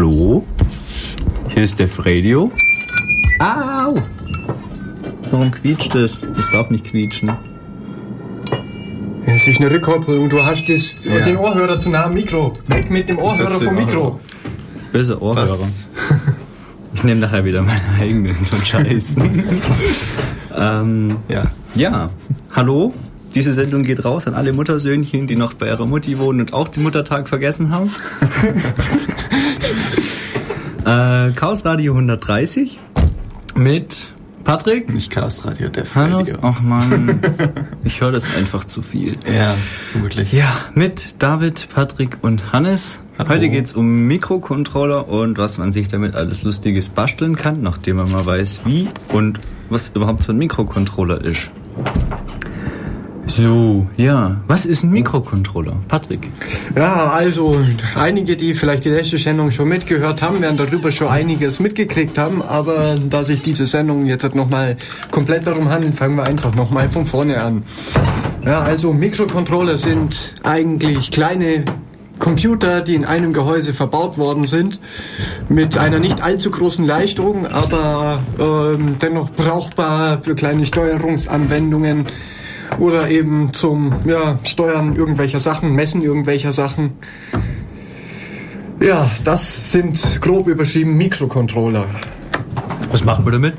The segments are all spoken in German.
Hallo? Hier ist Def Radio. Au! Warum quietscht es? Das darf nicht quietschen. Es ist eine Rückkopplung. Du hast das, Ja. den Ohrhörer zu nah am Mikro. Weg mit dem Ohrhörer vom Mikro. Ohrhörer. Böse Ohrhörer. Was? Ich nehme nachher wieder meine eigenen, so Scheiß. ähm, Ja. ja, hallo. Diese Sendung geht raus an alle Muttersöhnchen, die noch bei ihrer Mutti wohnen und auch den Muttertag vergessen haben. äh, Chaos Radio 130 mit Patrick. Nicht Chaos Radio, Def Hallo. Radio. Ach man, ich höre das einfach zu viel. Ja, vermutlich. Ja, mit David, Patrick und Hannes. Hallo. Heute geht's um Mikrocontroller und was man sich damit alles Lustiges basteln kann, nachdem man mal weiß, wie und was überhaupt so ein Mikrocontroller ist. So, ja. Was ist ein Mikrocontroller? Patrick. Ja, also einige, die vielleicht die letzte Sendung schon mitgehört haben, werden darüber schon einiges mitgekriegt haben. Aber da sich diese Sendung jetzt nochmal komplett darum handelt, fangen wir einfach nochmal von vorne an. Ja, also Mikrocontroller sind eigentlich kleine Computer, die in einem Gehäuse verbaut worden sind, mit einer nicht allzu großen Leistung, aber ähm, dennoch brauchbar für kleine Steuerungsanwendungen oder eben zum ja, Steuern irgendwelcher Sachen, Messen irgendwelcher Sachen. Ja, das sind grob überschrieben Mikrocontroller. Was macht man damit?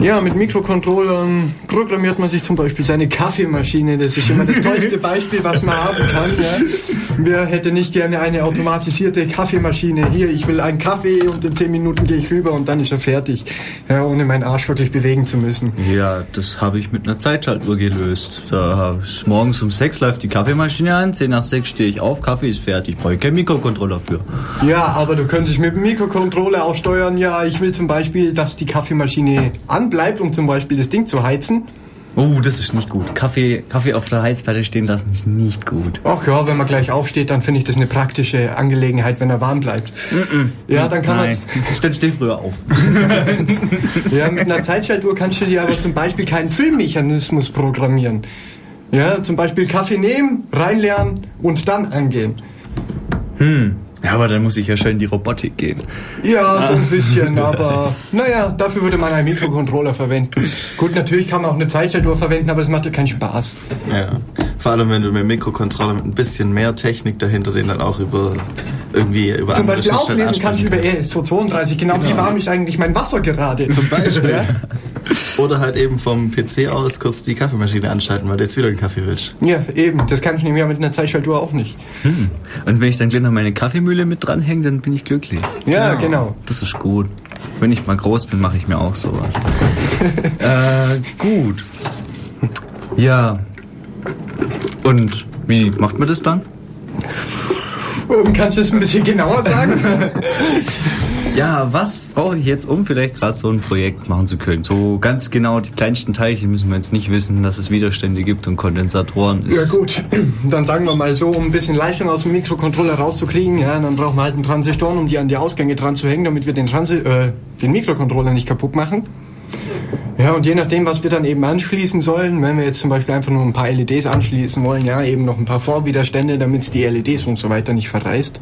Ja, mit Mikrocontrollern programmiert man sich zum Beispiel seine Kaffeemaschine. Das ist immer das tollste Beispiel, was man haben kann. Ja. Wer hätte nicht gerne eine automatisierte Kaffeemaschine? Hier, ich will einen Kaffee und in 10 Minuten gehe ich rüber und dann ist er fertig. Ja, ohne meinen Arsch wirklich bewegen zu müssen. Ja, das habe ich mit einer Zeitschaltuhr gelöst. Da ist morgens um sechs läuft die Kaffeemaschine an, zehn nach sechs stehe ich auf, Kaffee ist fertig, brauche ich keinen Mikrocontroller für. Ja, aber du könntest mit dem Mikrocontroller auch steuern. Ja, ich will zum Beispiel, dass die Kaffeemaschine anbleibt, um zum Beispiel das Ding zu heizen. Oh, das ist nicht gut. Kaffee, Kaffee auf der Heizplatte stehen lassen ist nicht gut. Ach ja, wenn man gleich aufsteht, dann finde ich das eine praktische Angelegenheit, wenn er warm bleibt. Ja, dann kann man. Stell, stell früher auf. Ja, mit einer Zeitschaltuhr kannst du dir aber zum Beispiel keinen Füllmechanismus programmieren. Ja, zum Beispiel Kaffee nehmen, reinlernen und dann angehen. Ja, aber dann muss ich ja schnell in die Robotik gehen. Ja, so ein bisschen, aber naja, dafür würde man einen Mikrocontroller verwenden. Gut, natürlich kann man auch eine Zeitschaltuhr verwenden, aber es macht ja keinen Spaß. Ja. Vor allem, wenn du mit dem Mikrocontroller mit ein bisschen mehr Technik dahinter den dann auch über irgendwie über Zum andere Beispiel auflesen kannst du über ansprechen ES232, genau, wie warm ist eigentlich mein Wasser gerade. Zum Beispiel. Ja? Oder halt eben vom PC aus kurz die Kaffeemaschine anschalten, weil du jetzt wieder einen Kaffee willst. Ja, eben, das kann ich nämlich mit einer Zeitschaltuhr auch nicht. Und wenn ich dann gleich noch meine Kaffeemühle mit dranhänge, dann bin ich glücklich. Ja, genau. Das ist gut. Wenn ich mal groß bin, mache ich mir auch sowas. äh, gut. Ja. Und wie macht man das dann? Ähm, Kannst du das ein bisschen genauer sagen? Ja, was brauche ich jetzt, um vielleicht gerade so ein Projekt machen zu können? So ganz genau die kleinsten Teilchen müssen wir jetzt nicht wissen, dass es Widerstände gibt und Kondensatoren. Ist Ja gut, dann sagen wir mal so, um ein bisschen Leistung aus dem Mikrocontroller rauszukriegen, ja, dann brauchen wir halt einen Transistoren, um die an die Ausgänge dran zu hängen, damit wir den, Transi äh, den Mikrocontroller nicht kaputt machen. Ja, und je nachdem, was wir dann eben anschließen sollen, wenn wir jetzt zum Beispiel einfach nur ein paar LEDs anschließen wollen, ja, eben noch ein paar Vorwiderstände, damit es die LEDs und so weiter nicht verreißt.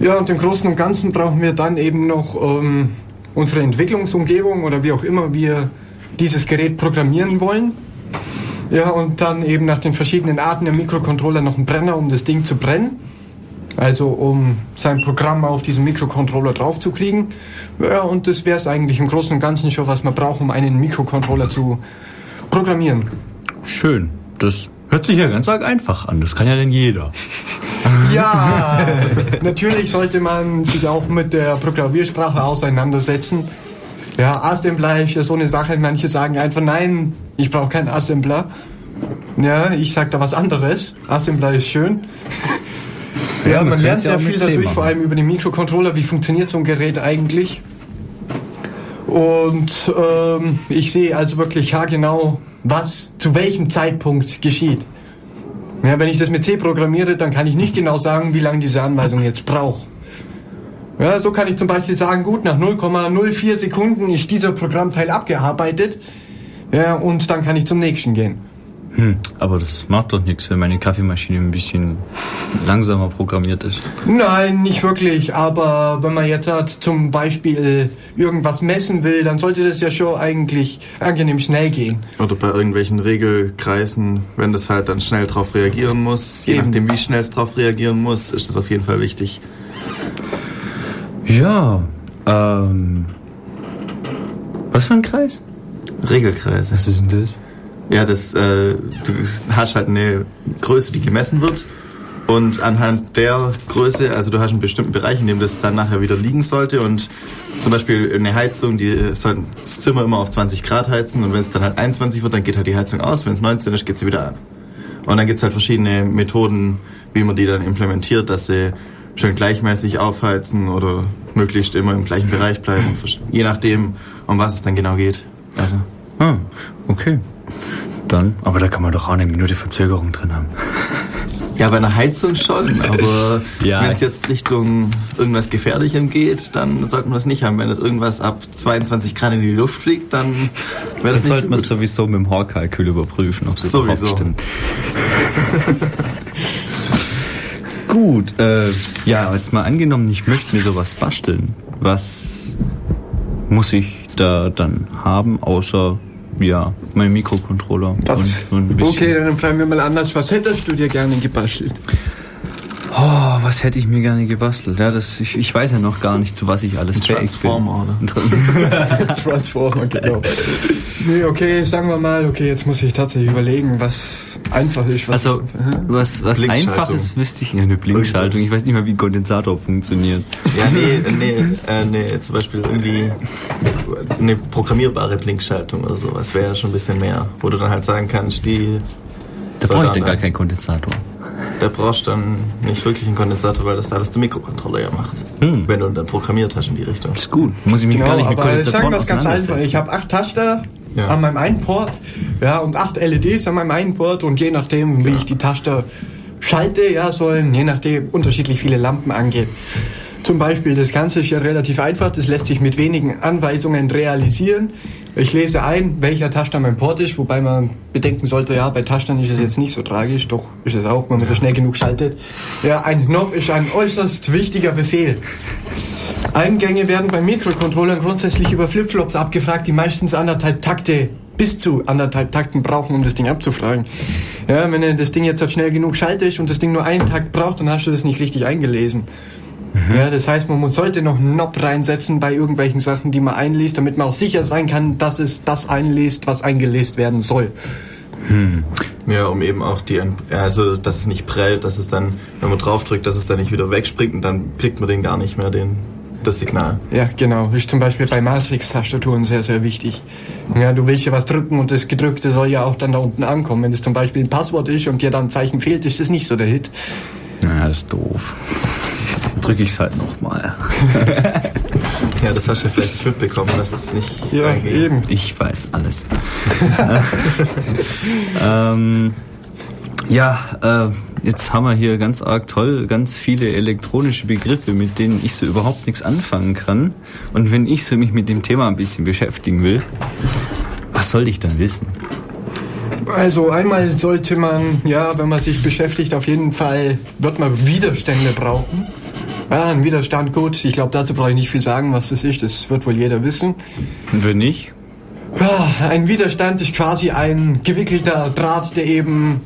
Ja, und im Großen und Ganzen brauchen wir dann eben noch ähm, unsere Entwicklungsumgebung oder wie auch immer wir dieses Gerät programmieren wollen. Ja, und dann eben nach den verschiedenen Arten der Mikrocontroller noch einen Brenner, um das Ding zu brennen. Also um sein Programm auf diesen Mikrocontroller draufzukriegen. Ja, und das wäre es eigentlich im Großen und Ganzen schon, was man braucht, um einen Mikrocontroller zu programmieren. schön. Das hört sich ja ganz arg einfach an. Das kann ja denn jeder. Ja, natürlich sollte man sich auch mit der Programmiersprache auseinandersetzen. Ja, Assembler ist ja so eine Sache. Manche sagen einfach, nein, ich brauche keinen Assembler. Ja, ich sag da was anderes. Assembler ist schön. Ja, man man könnte lernt ja sehr viel dadurch, vor allem über den Mikrocontroller. Wie funktioniert so ein Gerät eigentlich? Und ähm, ich sehe also wirklich haargenau, was zu welchem Zeitpunkt geschieht. Ja, wenn ich das mit C programmiere, dann kann ich nicht genau sagen, wie lange diese Anweisung jetzt braucht. Ja, so kann ich zum Beispiel sagen, gut, nach 0,04 Sekunden ist dieser Programmteil abgearbeitet. Ja, und dann kann ich zum nächsten gehen. Hm, aber das macht doch nichts, wenn meine Kaffeemaschine ein bisschen langsamer programmiert ist. Nein, nicht wirklich. Aber wenn man jetzt halt zum Beispiel irgendwas messen will, dann sollte das ja schon eigentlich angenehm schnell gehen. Oder bei irgendwelchen Regelkreisen, wenn das halt dann schnell drauf reagieren muss, je Eben. nachdem wie schnell es drauf reagieren muss, ist das auf jeden Fall wichtig. Ja, ähm. Was für ein Kreis? Regelkreise. ist denn das? Ja, das, äh, du hast halt eine Größe, die gemessen wird. Und anhand der Größe, also du hast einen bestimmten Bereich, in dem das dann nachher wieder liegen sollte. Und zum Beispiel eine Heizung, die sollte das Zimmer immer auf 20 Grad heizen. Und wenn es dann halt 21 wird, dann geht halt die Heizung aus. Wenn es 19 ist, geht sie wieder an. Und dann gibt's halt verschiedene Methoden, wie man die dann implementiert, dass sie schön gleichmäßig aufheizen oder möglichst immer im gleichen Bereich bleiben. Je nachdem, um was es dann genau geht. Also. Ah, okay. Dann, aber da kann man doch auch eine Minute Verzögerung drin haben. Ja, bei einer Heizung schon, aber Ja. wenn es jetzt Richtung irgendwas Gefährlichem geht, dann sollte man das nicht haben. Wenn das irgendwas ab 22 Grad in die Luft fliegt, dann wäre Das das nicht sollte so man gut. sowieso mit dem Horkalkül überprüfen, ob es überhaupt stimmt. Gut, äh, ja, jetzt mal angenommen, ich möchte mir sowas basteln. Was muss ich da dann haben, außer, ja, mein Mikrocontroller Das, und bisschen. okay, dann fragen wir mal anders. Was hättest du dir gerne gebastelt? Oh, was hätte ich mir gerne gebastelt? Ja, das, ich, ich weiß ja noch gar nicht, zu was ich alles fähig Transformer, oder? bin. Tra- Transformer, genau. Nee, okay, sagen wir mal, okay, jetzt muss ich tatsächlich überlegen, was einfach ist. Was Also, was, was Blinkschaltung. einfaches wüsste ich. Ja, eine Blinkschaltung. Ich weiß nicht mal, wie ein Kondensator funktioniert. Ja, nee, nee, äh, nee, zum Beispiel irgendwie eine programmierbare Blinkschaltung oder sowas wäre ja schon ein bisschen mehr, wo du dann halt sagen kannst, die Da brauche ich dann- gar keinen Kondensator. Da brauchst du dann nicht wirklich einen Kondensator, weil das alles der Mikrocontroller ja macht. Hm. Wenn du dann programmiert hast in die Richtung. Ist gut. Muss ich mich Genau, gar nicht mit Kondensatoren sagen wir es ganz einfach. Ich habe acht Taster Ja. an meinem einen Port ja, und acht LEDs an meinem einen Port und je nachdem, wie ich die Taster schalte, ja, sollen je nachdem unterschiedlich viele Lampen angehen. Zum Beispiel, das Ganze ist ja relativ einfach, das lässt sich mit wenigen Anweisungen realisieren. Ich lese ein, welcher Taster mein Port ist, wobei man bedenken sollte, ja, bei Tastern ist es jetzt nicht so tragisch, doch ist es auch, wenn man so schnell genug schaltet. Ja, ein Knopf ist ein äußerst wichtiger Befehl. Eingänge werden bei Mikrocontrollern grundsätzlich über Flipflops abgefragt, die meistens anderthalb Takte bis zu anderthalb Takten brauchen, um das Ding abzufragen. Ja, wenn du das Ding jetzt halt schnell genug schaltest und das Ding nur einen Takt braucht, dann hast du das nicht richtig eingelesen. Ja, das heißt, man muss- sollte noch einen Knob reinsetzen bei irgendwelchen Sachen, die man einliest, damit man auch sicher sein kann, dass es das einliest, was eingelesen werden soll. Ja, um eben auch die, also dass es nicht prellt, dass es dann, wenn man draufdrückt, dass es dann nicht wieder wegspringt und dann kriegt man den gar nicht mehr, den, das Signal. Ja, genau. Ist zum Beispiel bei Matrix-Tastaturen sehr, sehr wichtig. Ja, du willst ja was drücken und das Gedrückte soll ja auch dann da unten ankommen. Wenn es zum Beispiel ein Passwort ist und dir dann ein Zeichen fehlt, ist das nicht so der Hit. Naja, das ist doof. Drücke ich es halt nochmal. Ja, das hast du vielleicht nicht mitbekommen, dass es nicht Ja, reingeht. eben. Ich weiß alles. ähm, ja, äh, jetzt haben wir hier ganz arg toll ganz viele elektronische Begriffe, mit denen ich so überhaupt nichts anfangen kann. Und wenn ich so mich mit dem Thema ein bisschen beschäftigen will, was soll ich dann wissen? Also einmal sollte man, ja, wenn man sich beschäftigt, auf jeden Fall wird man Widerstände brauchen. Ja, ein Widerstand, gut. Ich glaube, dazu brauche ich nicht viel sagen, was das ist. Das wird wohl jeder wissen. Und wenn nicht? Ja, ein Widerstand ist quasi ein gewickelter Draht, der eben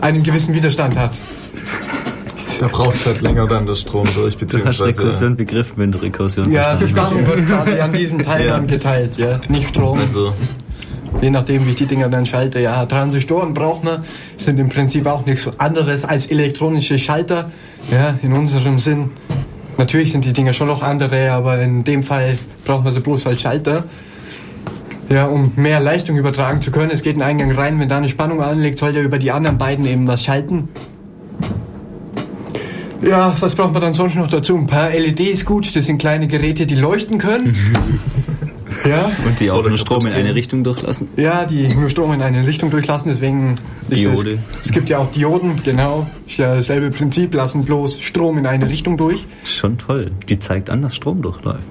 einen gewissen Widerstand hat. Da braucht es halt länger dann der Strom durch, Du hast beziehungsweise. Rekursion begriffen, wenn du Rekursion Ja, die Spannung wird quasi an diesen Teil Ja. dann geteilt, ja. Nicht Strom. Also, Je nachdem, wie ich die Dinger dann schalte. Ja, Transistoren braucht man, sind im Prinzip auch nichts anderes als elektronische Schalter. Ja, in unserem Sinn. Natürlich sind die Dinger schon noch andere, aber in dem Fall braucht man sie bloß als Schalter. Ja, um mehr Leistung übertragen zu können. Es geht ein Eingang rein, wenn da eine Spannung anliegt, soll der über die anderen beiden eben was schalten. Ja, was braucht man dann sonst noch dazu? Ein paar LEDs, gut, das sind kleine Geräte, die leuchten können. ja, Und die auch Oder nur Strom in eine. Richtung durchlassen? ja, die nur Strom in eine Richtung durchlassen, deswegen Diode. Es, es gibt ja auch Dioden, genau. Ist ja dasselbe Prinzip, lassen bloß Strom in eine Richtung durch. Schon toll. Die zeigt an, dass Strom durchläuft.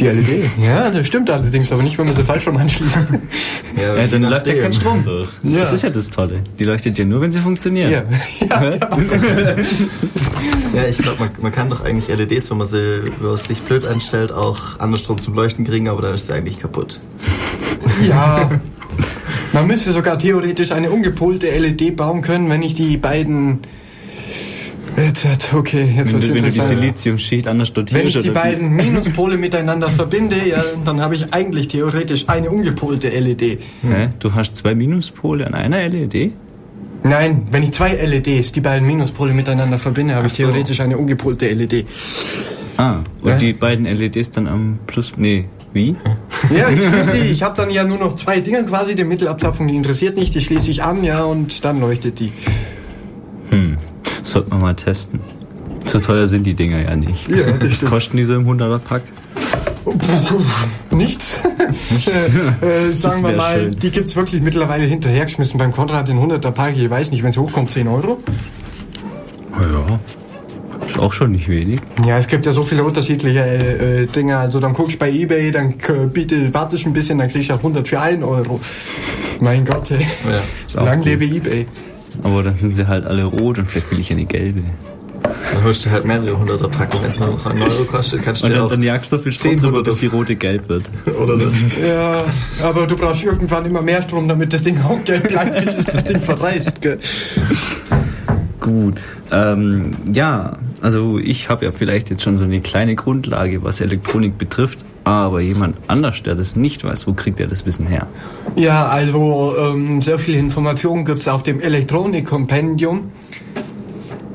Die LED? Ja, das stimmt allerdings, aber nicht, wenn man sie falsch rum anschließt. Ja, Ja, dann läuft ja kein Strom durch. Ja. Das ist ja das Tolle. Die leuchtet ja nur, wenn sie funktionieren. Ja, ja, Ja, ich glaube, man, man kann doch eigentlich LEDs, wenn man sie wenn man sich blöd anstellt, auch andersrum zum Leuchten kriegen, aber dann ist sie eigentlich kaputt. ja. Man müsste sogar theoretisch eine ungepolte LED bauen können, wenn ich die beiden. Jetzt, okay, jetzt Wenn du, wenn du die. Siliziumschicht anders dotierst. Wenn ich die wie? beiden Minuspole miteinander verbinde, ja, dann habe ich eigentlich theoretisch eine ungepolte LED. Hä? Du hast zwei Minuspole an einer LED? Nein, wenn ich zwei LEDs, die beiden Minuspole miteinander verbinde, habe ich Ach so. theoretisch eine ungepolte LED. Ah, und Ja. die beiden LEDs dann am Plus. Nee, wie? Ja, ich schließe die. Ich habe dann ja nur noch zwei Dinge quasi. Die Mittelabzapfung, die interessiert nicht. Die schließe ich an, ja, und dann leuchtet die. Hm, sollte man mal testen. So teuer sind die Dinger ja nicht. Ja, Was kosten die so im 100er Pack? Nichts. Nichts. äh, sagen wir mal, schön. die gibt's wirklich mittlerweile hinterhergeschmissen beim Konrad in 100er Park. Ich weiß nicht, wenn es hochkommt, 10 Euro. Ja. Ist auch schon nicht wenig. Ja, es gibt ja so viele unterschiedliche äh, äh, Dinge. Also dann guckst du bei Ebay, dann äh, biete, wartest ein bisschen, dann kriegst du auch 100 für 1 Euro. Mein Gott, ey. Ja. Lang gut. lebe Ebay. Aber dann sind sie halt alle rot und vielleicht will ich eine gelbe. Dann holst du halt mehrere hunderter Packungen, wenn es nur noch einen Euro kostet, kannst du Und dir dann, auch dann jagst du so viel Strom 10 drüber, bis die rote gelb wird. oder das. Ja, aber du brauchst irgendwann immer mehr Strom, damit das Ding auch gelb bleibt, bis es das Ding verreißt. Gell? Gut. Ähm, ja, also ich habe ja vielleicht jetzt schon so eine kleine Grundlage, was Elektronik betrifft, aber jemand anders, der das nicht weiß, wo kriegt er das Wissen her? Ja, also ähm, sehr viele Informationen gibt's auf dem Elektronik-Kompendium.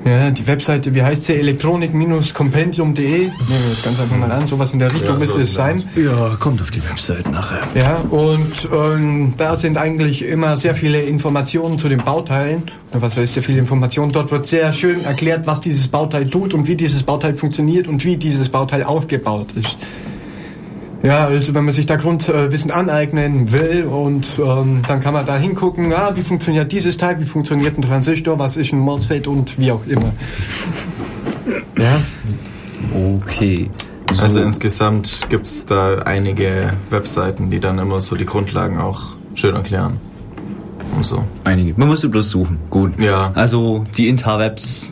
Ja, die Webseite, wie heißt sie? Elektronik-kompendium.de. Nehmen wir jetzt ganz einfach mal an, sowas in der Richtung Ja, müsste es sein. Ja, kommt auf die Website nachher. Ja, und ähm, da sind eigentlich immer sehr viele Informationen zu den Bauteilen. Oder was heißt sehr viele Informationen? Dort wird sehr schön erklärt, was dieses Bauteil tut und wie dieses Bauteil funktioniert und wie dieses Bauteil aufgebaut ist. Ja, also wenn man sich da Grundwissen aneignen will und ähm, dann kann man da hingucken, ah, wie funktioniert dieses Teil, wie funktioniert ein Transistor, was ist ein MOSFET und wie auch immer. Ja, Okay. So, Also insgesamt gibt es da einige Webseiten, die dann immer so die Grundlagen auch schön erklären. Und so. einige. Man muss bloß suchen. Gut. Ja. Also die Interwebs,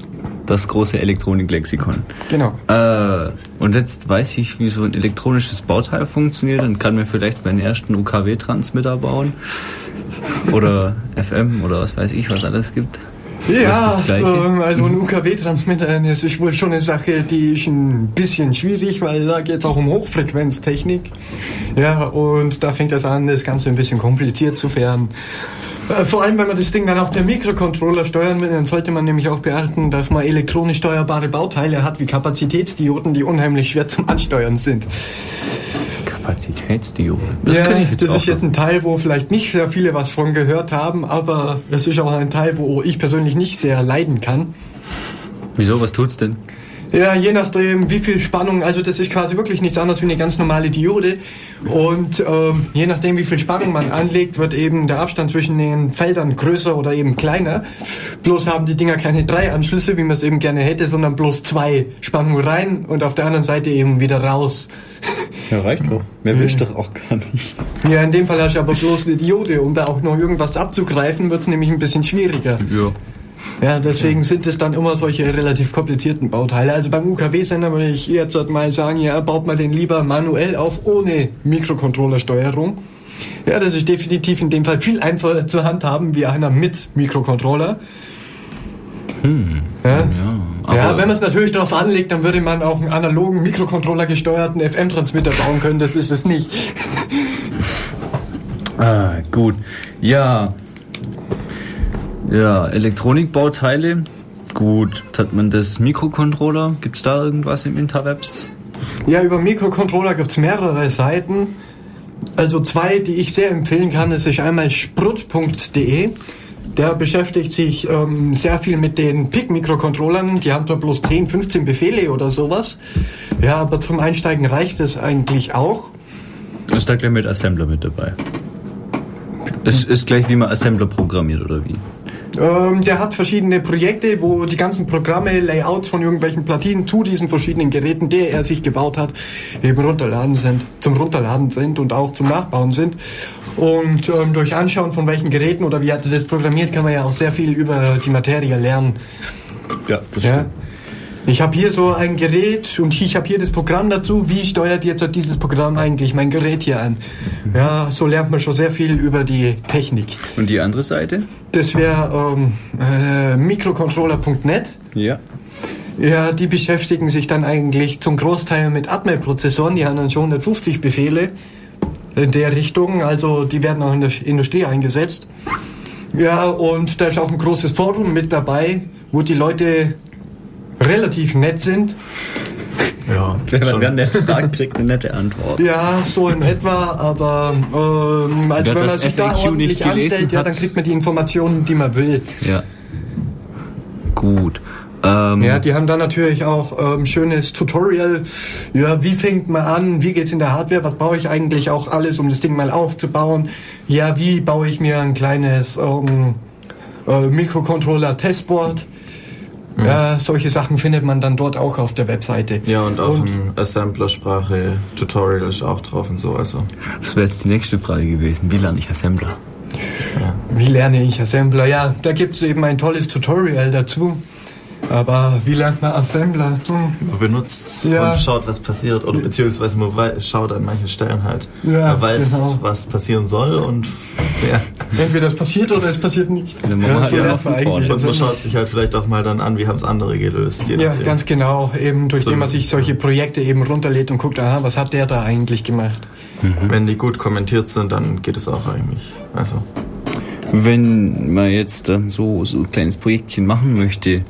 das große Elektroniklexikon. genau. Äh, und jetzt weiß ich, wie so ein elektronisches Bauteil funktioniert und kann mir vielleicht meinen ersten UKW-Transmitter bauen. Oder FM oder was weiß ich, was alles gibt. Ja, ähm, also ein UKW-Transmitter, ist wohl schon eine Sache, die ist ein bisschen schwierig, weil da geht es auch um Hochfrequenztechnik. Ja, und da fängt das an, das Ganze ein bisschen kompliziert zu werden. Äh, Vor allem, wenn man das Ding dann auch per Mikrocontroller steuern will, dann sollte man nämlich auch beachten, dass man elektronisch steuerbare Bauteile hat, wie Kapazitätsdioden, die unheimlich schwer zum Ansteuern sind. Kapazitätsdiode. ja, kenn ich jetzt das ist jetzt ein Teil, wo vielleicht nicht sehr viele was von gehört haben, aber das ist auch ein Teil, wo ich persönlich nicht sehr leiden kann. Wieso, was tut's denn? Ja, je nachdem, wie viel Spannung, also das ist quasi wirklich nichts anderes wie eine ganz normale Diode. Und ähm, je nachdem, wie viel Spannung man anlegt, wird eben der Abstand zwischen den Feldern größer oder eben kleiner. Bloß haben die Dinger keine drei Anschlüsse, wie man es eben gerne hätte, sondern bloß zwei Spannungen rein und auf der anderen Seite eben wieder raus. Ja, reicht doch. Mehr willst du doch auch gar nicht. Ja, in dem Fall hast du aber bloß eine Diode. Um da auch noch irgendwas abzugreifen, wird es nämlich ein bisschen schwieriger. Ja. Ja, deswegen sind es dann immer solche relativ komplizierten Bauteile. Also beim UKW-Sender würde ich jetzt mal sagen, ja, baut man den lieber manuell auf, ohne Mikrocontroller-Steuerung. Ja, das ist definitiv in dem Fall viel einfacher zu handhaben wie einer mit Mikrocontroller. Ja, Ja, aber ja wenn man es natürlich darauf anlegt, dann würde man auch einen analogen Mikrocontroller gesteuerten FM-Transmitter bauen können. Das ist es nicht. Ah, gut. Ja. Ja, Elektronikbauteile. Gut. Jetzt hat man das Mikrocontroller. Gibt's da irgendwas im Interwebs? Ja, über Mikrocontroller gibt's mehrere Seiten. Also zwei, die ich sehr empfehlen kann, das ist einmal sprut.de. Der beschäftigt sich ähm, sehr viel mit den PIC-Mikrocontrollern. Die haben zwar bloß 10, 15 Befehle oder sowas. Ja, aber zum Einsteigen reicht es eigentlich auch. Ist da gleich mit Assembler mit dabei? Es ist gleich, wie man Assembler programmiert, oder wie? Ähm, der hat verschiedene Projekte, wo die ganzen Programme, Layouts von irgendwelchen Platinen zu diesen verschiedenen Geräten, die er sich gebaut hat, eben runterladen sind, zum Runterladen sind und auch zum Nachbauen sind. Und ähm, durch Anschauen von welchen Geräten oder wie hat er das programmiert, kann man ja auch sehr viel über die Materie lernen. Ja, das Ja. Ich habe hier so ein Gerät und ich habe hier das Programm dazu. Wie steuert jetzt dieses Programm eigentlich mein Gerät hier an? Ja, so lernt man schon sehr viel über die Technik. Und die andere Seite? Das wäre ähm, äh, microcontroller.net. Ja. Ja, die beschäftigen sich dann eigentlich zum Großteil mit Atmel-Prozessoren. Die haben dann schon 150 Befehle in der Richtung. Also die werden auch in der Industrie eingesetzt. Ja, und da ist auch ein großes Forum mit dabei, wo die Leute relativ nett sind. Ja, Wer wer nett fragt, kriegt eine nette Antwort. Ja, so in etwa, aber ähm, also Wer wenn man sich da FAQ ordentlich nicht gelesen anstellt, ja, dann kriegt man die Informationen, die man will. Ja. Gut. Ähm, Ja, die haben dann natürlich auch ähm, schönes Tutorial. Ja, wie fängt man an? Wie geht's in der Hardware? Was brauche ich eigentlich auch alles, um das Ding mal aufzubauen? Ja, wie baue ich mir ein kleines ähm, äh, Mikrocontroller-Testboard? Ja, solche Sachen findet man dann dort auch auf der Webseite. Ja, und auch ein Assembler-Sprache Tutorial ist auch drauf und so, also. das wäre jetzt die nächste Frage gewesen. Wie lerne ich Assembler? Wie lerne ich Assembler? Ja, da gibt's eben ein tolles Tutorial dazu. Aber wie lernt man Assembler? Hm. Man benutzt Ja. und schaut, was passiert, oder beziehungsweise man wei- schaut an manchen Stellen halt. Ja, man weiß, genau. was passieren soll und ja. Entweder es passiert oder es passiert nicht. Machen wir halt so ja man eigentlich Und man schaut sich halt vielleicht auch mal dann an, wie haben es andere gelöst. Ja, nachdem. ganz genau. Eben durch So- den man sich solche Projekte eben runterlädt und guckt, aha, was hat der da eigentlich gemacht? Wenn die gut kommentiert sind, dann geht es auch eigentlich. Also. Wenn man jetzt dann so, so ein kleines Projektchen machen möchte,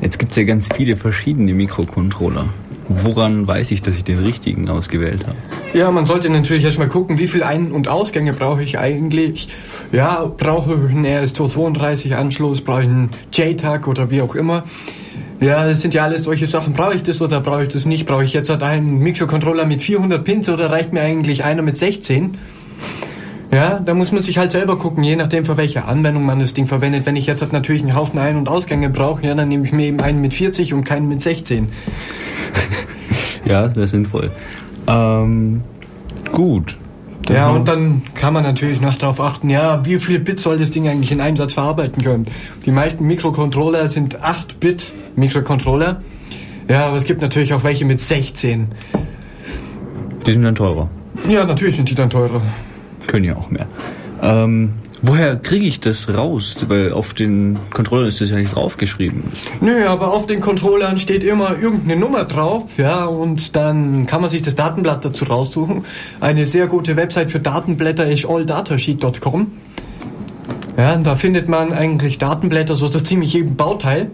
jetzt gibt's ja ganz viele verschiedene Mikrocontroller. Woran weiß ich, dass ich den richtigen ausgewählt habe? Ja, man sollte natürlich erstmal gucken, wie viel Ein- und Ausgänge brauche ich eigentlich. Ja, brauche ich einen RS232-Anschluss, brauche ich einen JTAG oder wie auch immer. Ja, das sind ja alles solche Sachen. Brauche ich das oder brauche ich das nicht? Brauche ich jetzt einen Mikrocontroller mit 400 Pins oder reicht mir eigentlich einer mit 16? Ja, da muss man sich halt selber gucken, je nachdem für welche Anwendung man das Ding verwendet. Wenn ich jetzt halt natürlich einen Haufen Ein- und Ausgänge brauche, ja, dann nehme ich mir eben einen mit 40 und keinen mit 16. Ja, das ist sinnvoll. Ähm, gut. Ja, und dann kann man natürlich noch darauf achten, ja, wie viel Bit soll das Ding eigentlich in einem Satz verarbeiten können. Die meisten Mikrocontroller sind 8-Bit Mikrocontroller. Ja, aber es gibt natürlich auch welche mit 16. Die sind dann teurer. Ja, natürlich sind die dann teurer. Können ja auch mehr. Ähm, woher kriege ich das raus? Weil auf den Controller ist das ja nicht draufgeschrieben. Nö, aber auf den Controllern steht immer irgendeine Nummer drauf, ja, und dann kann man sich das Datenblatt dazu raussuchen. Eine sehr gute Website für Datenblätter ist alldatasheet.com. Ja, da findet man eigentlich Datenblätter so so ziemlich jedem Bauteil.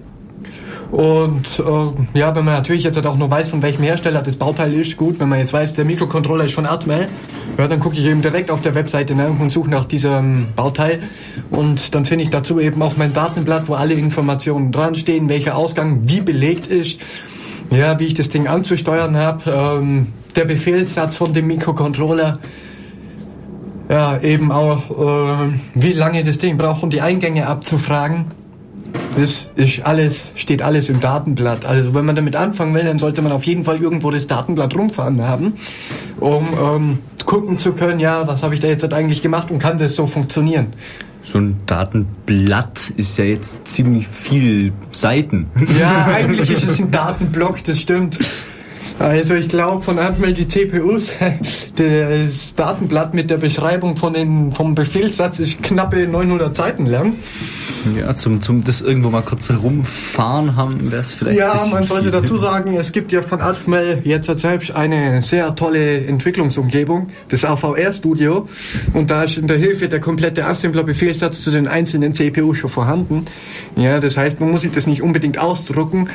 Und äh, ja, wenn man natürlich jetzt halt auch nur weiß, von welchem Hersteller das Bauteil ist, gut, wenn man jetzt weiß, der Mikrocontroller ist von Atmel, ja, dann gucke ich eben direkt auf der Webseite nach und suche nach diesem Bauteil. Und dann finde ich dazu eben auch mein Datenblatt, wo alle Informationen dran stehen, welcher Ausgang wie belegt ist, ja, wie ich das Ding anzusteuern habe, ähm, der Befehlssatz von dem Mikrocontroller, ja, eben auch, äh, wie lange das Ding braucht, um die Eingänge abzufragen. Das ist alles, steht alles im Datenblatt. Also wenn man damit anfangen will, dann sollte man auf jeden Fall irgendwo das Datenblatt rumfahren haben, um ähm, gucken zu können, ja, was habe ich da jetzt eigentlich gemacht und kann das so funktionieren. So ein Datenblatt ist ja jetzt ziemlich viel Seiten. Ja, eigentlich ist es ein Datenblock, das stimmt. Also ich glaube von Atmel die CPUs, das Datenblatt mit der Beschreibung von den, vom Befehlssatz ist knappe 900 Seiten lang. Ja, zum, zum das irgendwo mal kurz herumfahren haben, wäre es vielleicht. Ja, man sollte viel. dazu sagen, es gibt ja von Atmel jetzt selbst eine sehr tolle Entwicklungsumgebung, das AVR-Studio. Und da ist in der Hilfe der komplette Assembler-Befehlssatz zu den einzelnen CPUs schon vorhanden. Ja, das heißt, man muss sich das nicht unbedingt ausdrucken.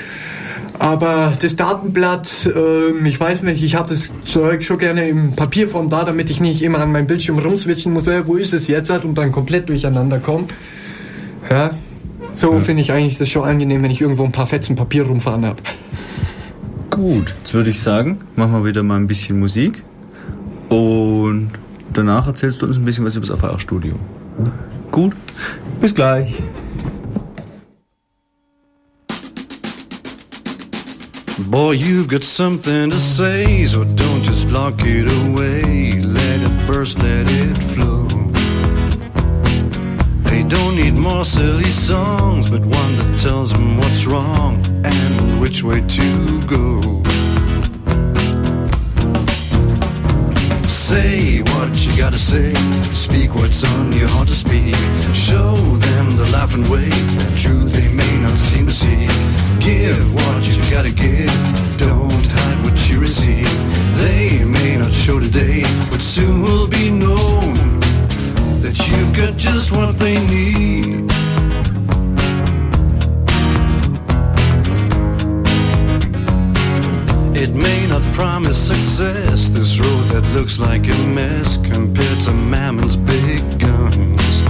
Aber das Datenblatt, ähm, ich weiß nicht, ich habe das Zeug schon gerne im Papierform da, damit ich nicht immer an meinem Bildschirm rumswitchen muss, äh, wo ist es jetzt und dann komplett durcheinander komme. Ja, so finde ich eigentlich das schon angenehm, wenn ich irgendwo ein paar Fetzen Papier rumfahren habe. Gut, jetzt würde ich sagen, machen wir wieder mal ein bisschen Musik. Und danach erzählst du uns ein bisschen was über das AVR-Studio. Gut, bis gleich. Boy, you've got something to say, so don't just lock it away. Let it burst, let it flow. They don't need more silly songs, but one that tells them what's wrong and which way to go. Say what you gotta say, speak what's on your heart to speak. Show them the laughing way, the truth they may not seem to see. Give what you gotta give, don't hide what you receive. They may not show today, but soon will be known that you've got just what they need. It may not promise success, this road that looks like a mess compared to Mammon's big guns.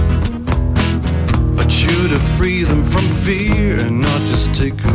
But you to free them from fear and not just tickle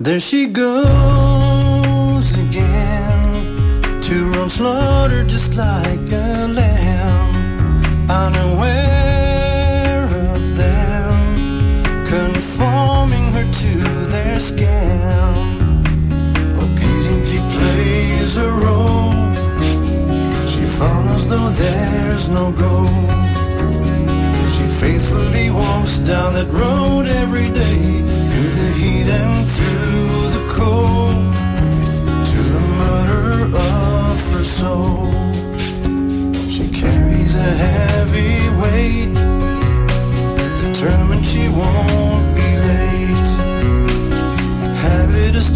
There she goes again to run slaughter just like a lamb, unaware of them, conforming her to their scam. Obediently plays a role. She follows though there's no goal. She faithfully walks down that road every day,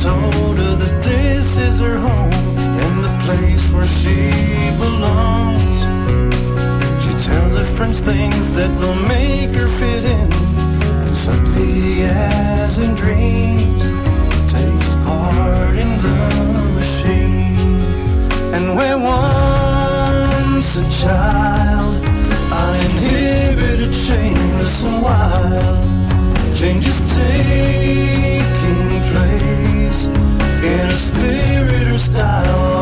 told her that this is her home and the place where she belongs. She tells her friends things that will make her fit in, and suddenly, as in dreams, takes part in the machine. And where once a child, and wild, change is taking place in a spirit or style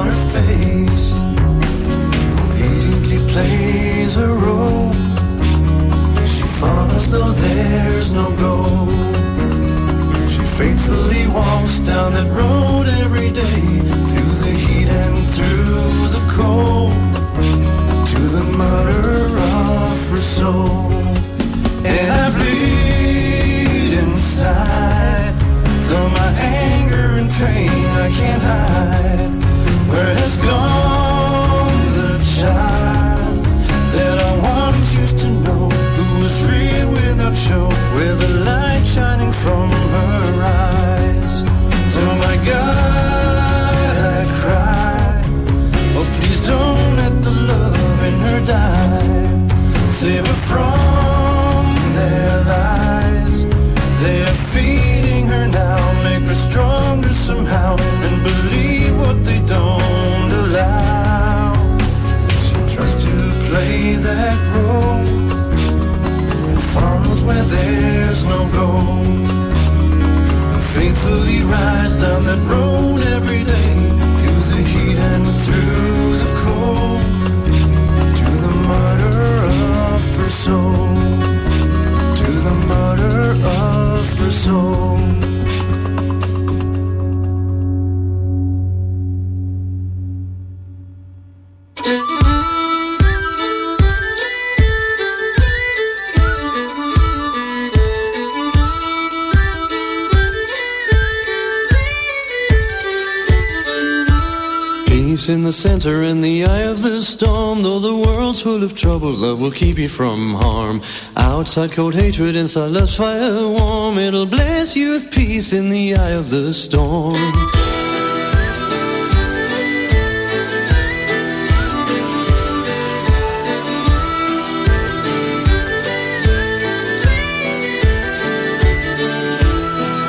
full of trouble, love will keep you from harm. Outside cold hatred, inside love's fire warm. It'll bless you with peace in the eye of the storm.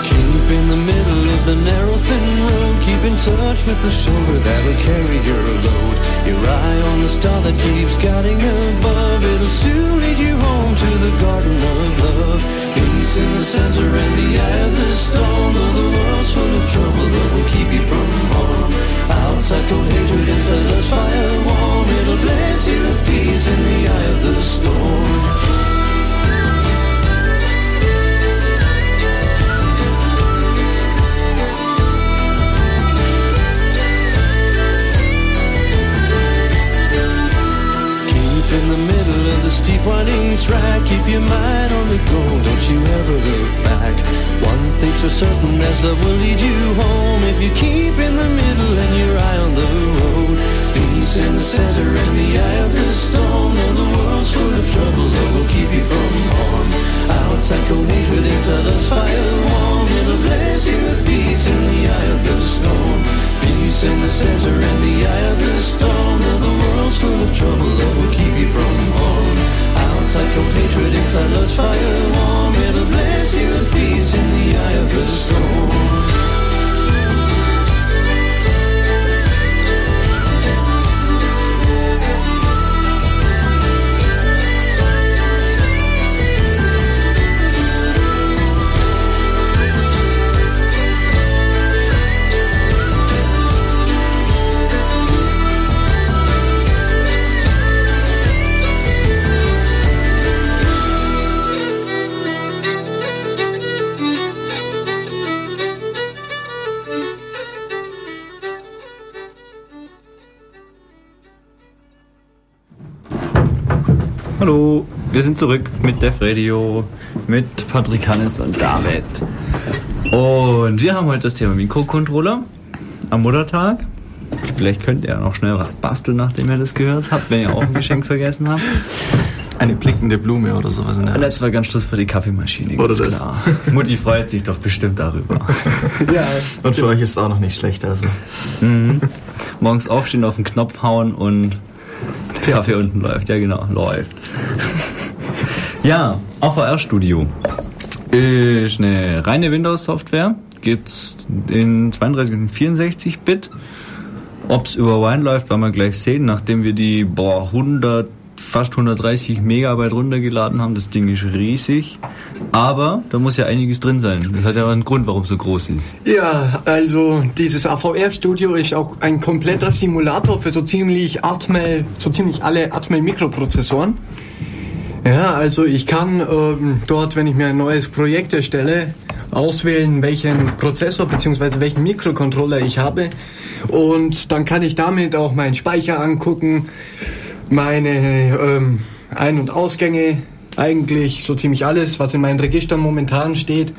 Keep in the middle of the narrow thin road. Keep in touch with the shoulder that'll carry your sind zurück mit Def Radio, mit Patrick Hannes und David. Und wir haben heute das Thema Mikrocontroller am Muttertag. Vielleicht könnt ihr ja noch schnell was basteln, nachdem ihr das gehört habt, wenn ihr auch ein Geschenk vergessen habt. Eine blickende Blume oder sowas in der Art. jetzt war ganz Schluss für die Kaffeemaschine. Oder das. Klar. Mutti freut sich doch bestimmt darüber. Ja, Und für euch ist es auch noch nicht schlecht. Also. Morgens aufstehen, auf den Knopf hauen und der Kaffee unten läuft. Ja, genau, läuft. Ja, AVR Studio ist eine reine Windows-Software. Gibt's in 32 und 64 Bit. Ob's über Wine läuft, werden wir gleich sehen, nachdem wir die boah, 100, fast 130 Megabyte runtergeladen haben. Das Ding ist riesig. Aber da muss ja einiges drin sein. Das hat ja einen Grund, warum es so groß ist. Ja, also dieses AVR-Studio ist auch ein kompletter Simulator für so ziemlich Atmel, so ziemlich alle Atmel-Mikroprozessoren. Ja, also ich kann ähm, dort, wenn ich mir ein neues Projekt erstelle, auswählen, welchen Prozessor bzw. welchen Mikrocontroller ich habe. Und dann kann ich damit auch meinen Speicher angucken, meine ähm, Ein- und Ausgänge, eigentlich so ziemlich alles, was in meinen Registern momentan steht.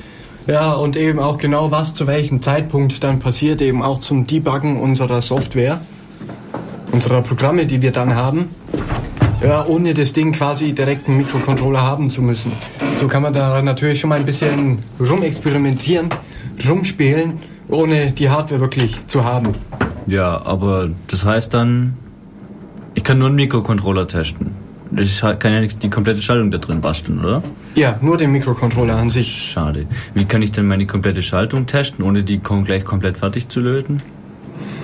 Ja, und eben auch genau was zu welchem Zeitpunkt dann passiert, eben auch zum Debuggen unserer Software, unserer Programme, die wir dann haben. Ja, ohne das Ding quasi direkt einen Mikrocontroller haben zu müssen. So kann man da natürlich schon mal ein bisschen rumexperimentieren, rumspielen, ohne die Hardware wirklich zu haben. Ja, aber das heißt dann, ich kann nur einen Mikrocontroller testen. Ich kann ja nicht die komplette Schaltung da drin basteln, oder? Ja, nur den Mikrocontroller an sich. Schade. Wie kann ich denn meine komplette Schaltung testen, ohne die kom gleich komplett fertig zu löten?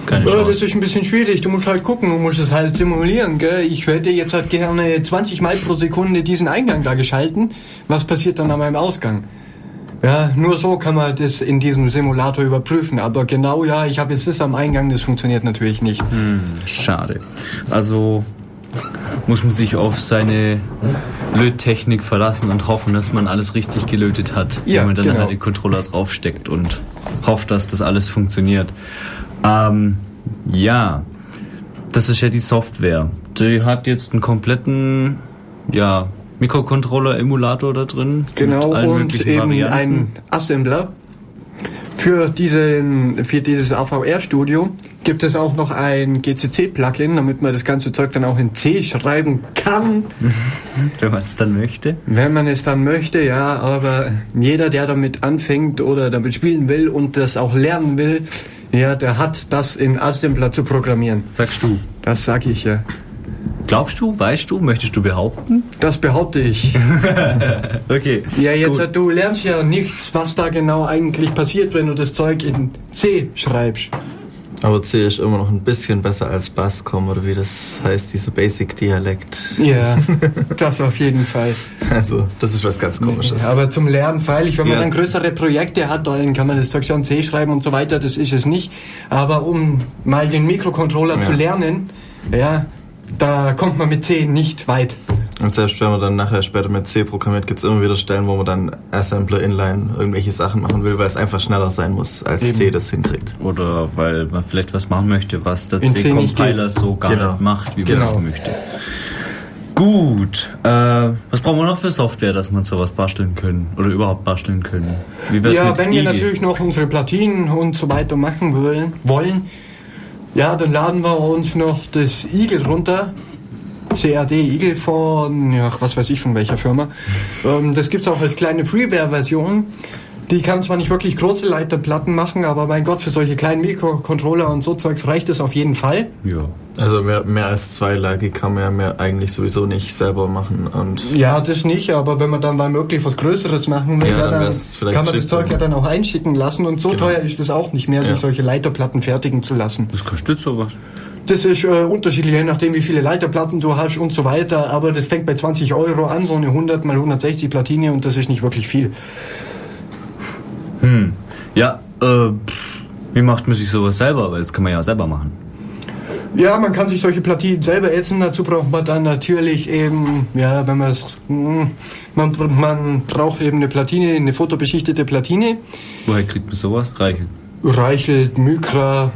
Keine Ja, das Chance. ist ein bisschen schwierig. Du musst halt gucken, du musst es halt simulieren. Gell? Ich hätte jetzt halt gerne 20 Mal pro Sekunde diesen Eingang da geschalten. Was passiert dann an meinem Ausgang? Ja, nur so kann man das in diesem Simulator überprüfen. Aber genau, ja, ich habe jetzt das am Eingang, das funktioniert natürlich nicht. Schade. Also muss man sich auf seine Löttechnik verlassen und hoffen, dass man alles richtig gelötet hat, Ja, wenn man dann genau. halt den Controller draufsteckt und hofft, dass das alles funktioniert. Ähm, ja, das ist ja die Software. Die hat jetzt einen kompletten, ja, Mikrocontroller-Emulator da drin. Genau, und eben Varianten. ein Assembler. Für, diesen, für dieses AVR-Studio gibt es auch noch ein GCC-Plugin, damit man das ganze Zeug dann auch in C schreiben kann, wenn man es dann möchte. wenn man es dann möchte, ja. Aber jeder, der damit anfängt oder damit spielen will und das auch lernen will, ja, der hat das in Assembler zu programmieren. Sagst du. Das sage ich ja. Glaubst du, weißt du, möchtest du behaupten? Das behaupte ich. Okay. Ja, jetzt Gut. du lernst ja nichts, was da genau eigentlich passiert, wenn du das Zeug in C schreibst. Aber C ist immer noch ein bisschen besser als Bascom oder wie das heißt, dieser Basic-Dialekt. Ja, das auf jeden Fall. Also, das ist was ganz komisches. Ja, aber zum Lernen freilich, wenn man Ja. dann größere Projekte hat, dann kann man das schon C schreiben und so weiter, das ist es nicht. Aber um mal den Mikrocontroller Ja. zu lernen, ja, da kommt man mit C nicht weit. Und selbst wenn man dann nachher später mit C programmiert, gibt es immer wieder Stellen, wo man dann Assembler Inline irgendwelche Sachen machen will, weil es einfach schneller sein muss, als Eben. C das hinkriegt. Oder weil man vielleicht was machen möchte, was der C-Compiler so gar Genau. nicht macht, wie man Genau. es möchte. Gut. Äh, was brauchen wir noch für Software, dass wir uns sowas basteln können? Oder überhaupt basteln können? Wie wär's Ja, mit wenn wir natürlich noch unsere Platinen und so weiter machen wollen, wollen, ja, dann laden wir uns noch das Igel runter. CAD Igel von, ja, was weiß ich von welcher Firma. ähm, das gibt's auch als kleine Freeware-Version. Die kann zwar nicht wirklich große Leiterplatten machen, aber mein Gott, für solche kleinen Mikrocontroller und so Zeugs reicht es auf jeden Fall. Ja. Also mehr, mehr als zwei Lagi kann man ja mehr eigentlich sowieso nicht selber machen. Und Ja, das nicht, aber wenn man dann mal wirklich was Größeres machen will, Ja, dann dann, kann man das. Zeug ja dann auch einschicken lassen und so Genau. teuer ist es auch nicht mehr, Ja. sich solche Leiterplatten fertigen zu lassen. Was kostet sowas? Das ist äh, unterschiedlich, je nachdem wie viele Leiterplatten du hast und so weiter, aber das fängt bei 20 Euro an, so eine 100 mal 160 Platine und das ist nicht wirklich viel. Hm. Ja, äh, wie macht man sich sowas selber? Weil das kann man ja selber machen. Ja, man kann sich solche Platinen selber ätzen, dazu braucht man dann natürlich eben, ja, wenn man es, mm, man, man braucht eben eine Platine, eine fotobeschichtete Platine, Woher kriegt man sowas? Reichel. Reichelt, Mykra,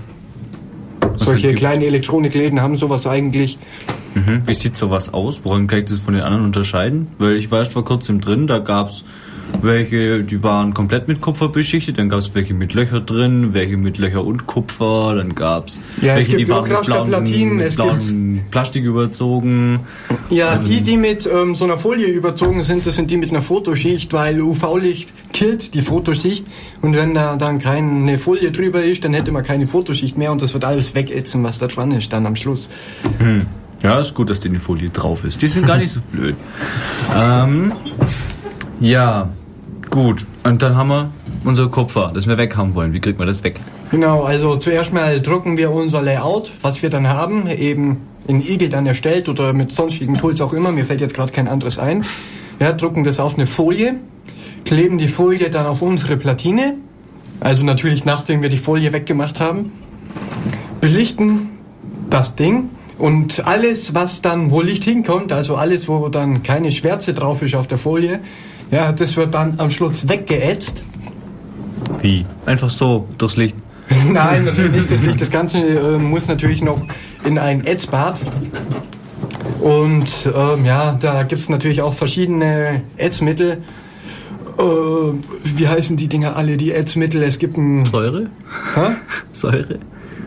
solche kleinen Elektronikläden haben sowas eigentlich. Mhm. Wie sieht sowas aus? Woran kann ich das von den anderen unterscheiden? Weil ich war erst vor kurzem drin, da gab's welche, die waren komplett mit Kupfer beschichtet, dann gab's welche mit Löcher drin, welche mit Löcher und Kupfer, dann gab's Ja, es welche, gibt die waren mit blauen, Hochglanzplatinen, mit es blauen Plastik überzogen. Ja, Also- die, die mit ähm, so einer Folie überzogen sind, das sind die mit einer Fotoschicht, weil UV-Licht killt die Fotoschicht und wenn da dann keine Folie drüber ist, dann hätte man keine Fotoschicht mehr und das wird alles wegätzen, was da dran ist dann am Schluss. Hm. Ja, ist gut, dass die Folie drauf ist. Die sind gar nicht so blöd. Ähm, ja, gut. Und dann haben wir unser Kupfer, das wir weg haben wollen. Wie kriegt man das weg? Genau, also zuerst mal drucken wir unser Layout, was wir dann haben, eben in Igel dann erstellt oder mit sonstigen Tools auch immer, mir fällt jetzt gerade kein anderes ein. Ja, drucken das auf eine Folie, kleben die Folie dann auf unsere Platine, also natürlich nachdem wir die Folie weggemacht haben, belichten das Ding und alles, was dann, wo Licht hinkommt, also alles, wo dann keine Schwärze drauf ist auf der Folie, ja, das wird dann am Schluss weggeätzt. Wie? Einfach so, durchs Licht. Nein, natürlich nicht. Das, Licht. das Ganze äh, muss natürlich noch in ein Ätzbad. Und ähm, ja, da gibt es natürlich auch verschiedene Ätzmittel. Äh, wie heißen die Dinger alle, die Ätzmittel? Es gibt ein... Säure? Hä? Säure?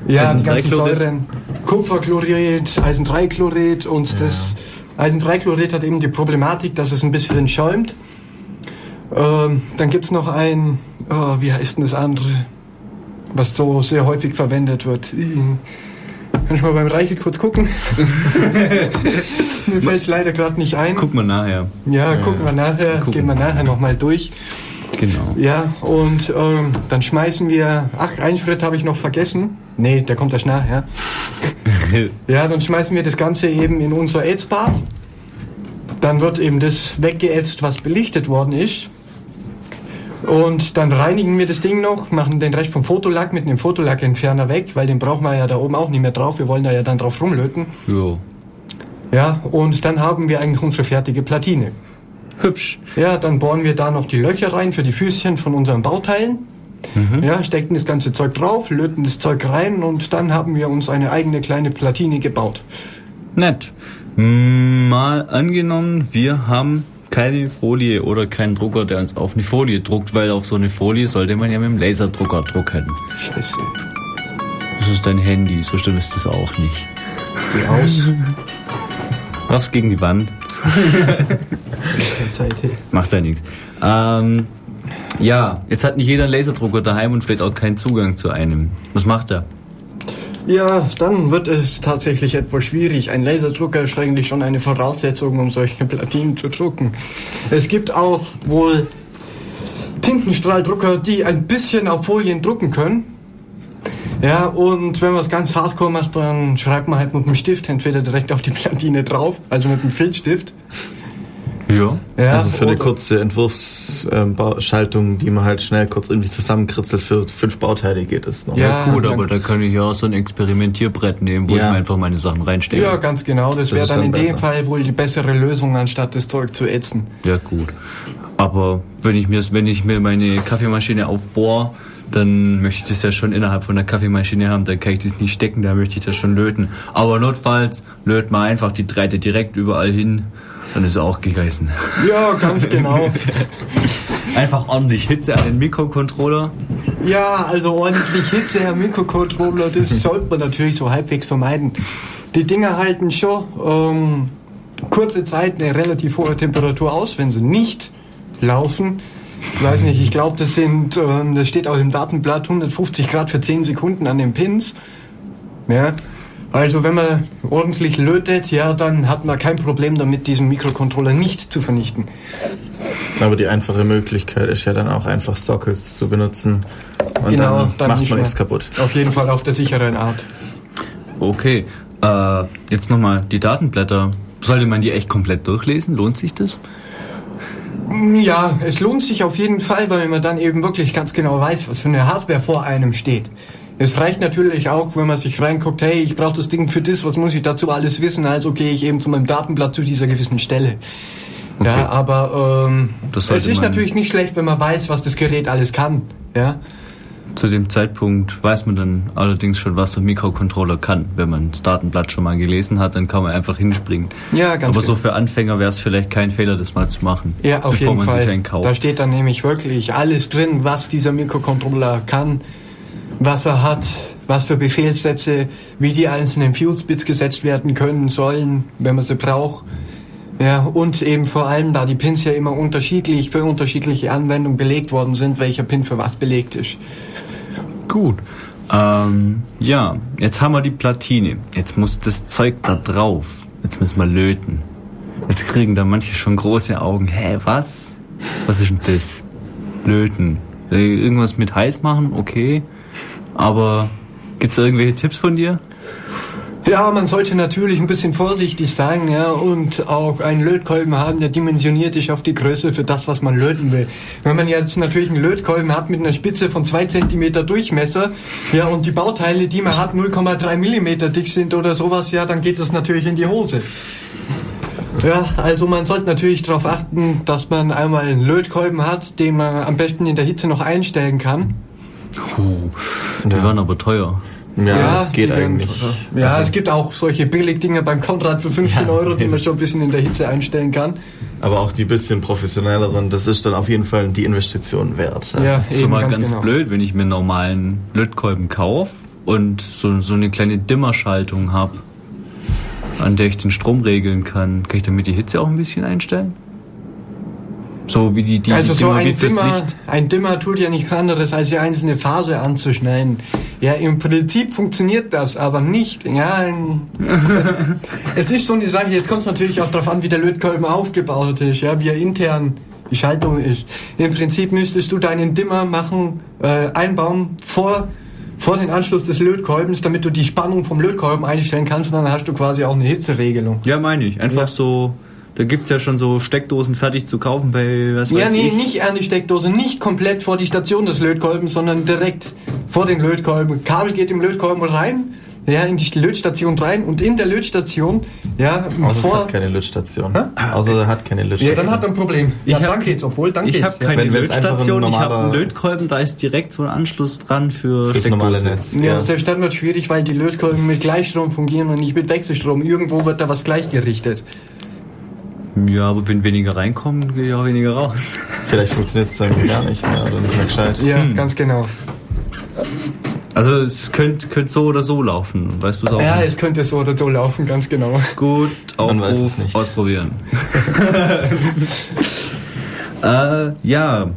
Ja, die ganzen Eisen-3-Chlorid? Säuren. Kupferchlorid, Eisen-3-Chlorid und das Eisen-3-Chlorid hat eben die Problematik, dass es ein bisschen schäumt. Ähm, dann gibt es noch ein, oh, wie heißt denn das andere, was so sehr häufig verwendet wird. Kann ich mal beim Reichel kurz gucken? Mir fällt es leider gerade nicht ein. Guck mal nachher. Ja, gucken wir nachher, Gucken. gehen wir nachher nochmal durch. Genau. Ja, und ähm, dann schmeißen wir. Ach, einen Schritt habe ich noch vergessen. Nee, der kommt erst nachher. Ja, dann schmeißen wir das Ganze eben in unser Ätzbad. Dann wird eben das weggeätzt, was belichtet worden ist. Und dann reinigen wir das Ding noch, machen den Rest vom Fotolack mit dem Fotolackentferner weg, weil den brauchen wir ja da oben auch nicht mehr drauf. Wir wollen da ja dann drauf rumlöten. Jo. Ja, und dann haben wir eigentlich unsere fertige Platine. Hübsch. Ja, dann bohren wir da noch die Löcher rein für die Füßchen von unseren Bauteilen. Ja, stecken das ganze Zeug drauf, löten das Zeug rein und dann haben wir uns eine eigene kleine Platine gebaut. Nett. Mal angenommen, wir haben keine Folie oder keinen Drucker, der uns auf eine Folie druckt, weil auf so eine Folie sollte man ja mit dem Laserdrucker drucken. Scheiße. Das ist dein Handy, so schlimm ist das auch nicht. Geh aus. Was gegen die Wand? Zeit. Macht ja nichts. Ähm, ja, jetzt hat nicht jeder einen Laserdrucker daheim und vielleicht auch keinen Zugang zu einem. Was macht er? Ja, dann wird es tatsächlich etwas schwierig. Ein Laserdrucker ist eigentlich schon eine Voraussetzung, um solche Platinen zu drucken. Es gibt auch wohl Tintenstrahldrucker, die ein bisschen auf Folien drucken können. Ja, und wenn man es ganz hardcore macht, dann schreibt man halt mit dem Stift entweder direkt auf die Platine drauf, also mit dem Filzstift. Ja. Ja, also für eine kurze Entwurfsschaltung, die man halt schnell kurz irgendwie zusammenkritzelt für fünf Bauteile geht es noch. Ja, Gut, dann- aber da kann ich ja auch so ein Experimentierbrett nehmen, wo Ja. ich mir einfach meine Sachen reinstecke. Ja, ganz genau. Das, Das wäre dann dann in dem besser. Fall wohl die bessere Lösung, anstatt das Zeug zu ätzen. Ja, gut. Aber wenn ich mir, wenn ich mir meine Kaffeemaschine aufbohr, dann möchte ich das ja schon innerhalb von der Kaffeemaschine haben. Da kann ich das nicht stecken, da möchte ich das schon löten. Aber notfalls löt man einfach die Dreite direkt überall hin. Dann ist auch gegessen. Ja, ganz genau. Einfach ordentlich Hitze an den Mikrocontroller. Ja, also ordentlich Hitze am Mikrocontroller, das sollte man natürlich so halbwegs vermeiden. Die Dinger halten schon ähm, kurze Zeit eine relativ hohe Temperatur aus, wenn sie nicht laufen. Ich weiß nicht, ich glaube, das sind, ähm, das steht auch im Datenblatt 150 Grad für 10 Sekunden an den Pins. Ja. Also wenn man ordentlich lötet, ja, dann hat man kein Problem damit, diesen Mikrocontroller nicht zu vernichten. Aber die einfache Möglichkeit ist ja dann auch einfach Sockets zu benutzen. Und Genau, dann, dann macht man nichts kaputt. Auf jeden Fall auf der sicheren Art. Okay. Äh, jetzt nochmal die Datenblätter. Sollte man die echt komplett durchlesen? Lohnt sich das? Ja, es lohnt sich auf jeden Fall, weil man dann eben wirklich ganz genau weiß, was für eine Hardware vor einem steht. Es reicht natürlich auch, wenn man sich reinguckt, hey, ich brauche das Ding für das, was muss ich dazu alles wissen? Also gehe ich eben zu meinem Datenblatt zu dieser gewissen Stelle. Ja, aber ähm, es ist natürlich nicht schlecht, wenn man weiß, was das Gerät alles kann. Ja, Zu dem Zeitpunkt weiß man dann allerdings schon, was so ein Mikrocontroller kann. Wenn man das Datenblatt schon mal gelesen hat, dann kann man einfach hinspringen. Ja, ganz Aber so genau. für Anfänger wäre es vielleicht kein Fehler, das mal zu machen. ja auf bevor jeden man Fall. sich einen kauft. Da steht dann nämlich wirklich alles drin, was dieser Mikrocontroller kann, was er hat, was für Befehlssätze, wie die einzelnen Fuse-Bits gesetzt werden können sollen, wenn man sie braucht. Ja, und eben vor allem, da die Pins ja immer unterschiedlich für unterschiedliche Anwendungen belegt worden sind, welcher Pin für was belegt ist. Gut. Ähm, ja, jetzt haben wir die Platine. Jetzt muss das Zeug da drauf. Jetzt müssen wir löten. Jetzt kriegen da manche schon große Augen. Hä, was? Was ist denn das? Löten. Äh, Irgendwas mit heiß machen, okay. Aber gibt's da irgendwelche Tipps von dir? Ja, man sollte natürlich ein bisschen vorsichtig sein, ja, und auch einen Lötkolben haben, der dimensioniert ist auf die Größe für das, was man löten will. Wenn man jetzt natürlich einen Lötkolben hat mit einer Spitze von zwei Zentimeter Durchmesser, ja, und die Bauteile, die man hat, 0,3 Millimeter dick sind oder sowas, ja, dann geht das natürlich in die Hose. Ja, also man sollte natürlich darauf achten, dass man einmal einen Lötkolben hat, den man am besten in der Hitze noch einstellen kann. Die waren aber teuer. Ja, die geht werden eigentlich. teurer. Ja, Also- es gibt auch solche Billigdinger beim Konrad für 15 Ja, Euro, die man schon ein bisschen in der Hitze einstellen kann. Aber auch die bisschen professionelleren, das ist dann auf jeden Fall die Investition wert. Also, ja, So eben mal ganz, genau. blöd, wenn ich mir einen normalen Lötkolben kaufe und so, so eine kleine Dimmerschaltung habe, an der ich den Strom regeln kann, kann ich damit die Hitze auch ein bisschen einstellen? So wie die, die, Also die so ein Dimmer, Licht. ein Dimmer tut ja nichts anderes, als die einzelne Phase anzuschneiden. Ja, im Prinzip funktioniert das, aber nicht. Ja, es, es ist so eine Sache, jetzt kommt es natürlich auch darauf an, wie der Lötkolben aufgebaut ist, ja, wie er intern die Schaltung ist. Im Prinzip müsstest du deinen Dimmer machen, äh, einbauen vor, vor den Anschluss des Lötkolbens, damit du die Spannung vom Lötkolben einstellen kannst und dann hast du quasi auch eine Hitzeregelung. Ja, meine ich. Einfach Ja. so, Da gibt's ja schon so Steckdosen fertig zu kaufen bei, was Ja, weiß nee, ich. nicht an die Steckdose, nicht komplett vor die Station des Lötkolbens, sondern direkt vor den Lötkolben. Kabel geht im Lötkolben rein, ja, in die Lötstation rein und in der Lötstation, ja, Außer es vor. hat keine Lötstation. Außer er hat keine Ja, Lötstation. dann hat er ein Problem. Ich ja, hab- dann geht's, obwohl, dann Ich geht's. habe keine Wenn- einfach ein Lötstation, ich habe einen Lötkolben, da ist direkt so ein Anschluss dran für Fürs normale Netz. ja. ja, selbst dann wird schwierig, weil die Lötkolben mit Gleichstrom fungieren und nicht mit Wechselstrom. Irgendwo wird da was gleichgerichtet. Ja, aber wenn weniger reinkommen, geht ja auch weniger raus. Vielleicht funktioniert es dann gar nicht mehr oder nicht mehr gescheit. Ja, ganz genau. Also es könnte könnt so oder so laufen, weißt du es auch? Ja, nicht? es könnte so oder so laufen, ganz genau. Gut, Aufruf, es nicht. ausprobieren. äh, ja.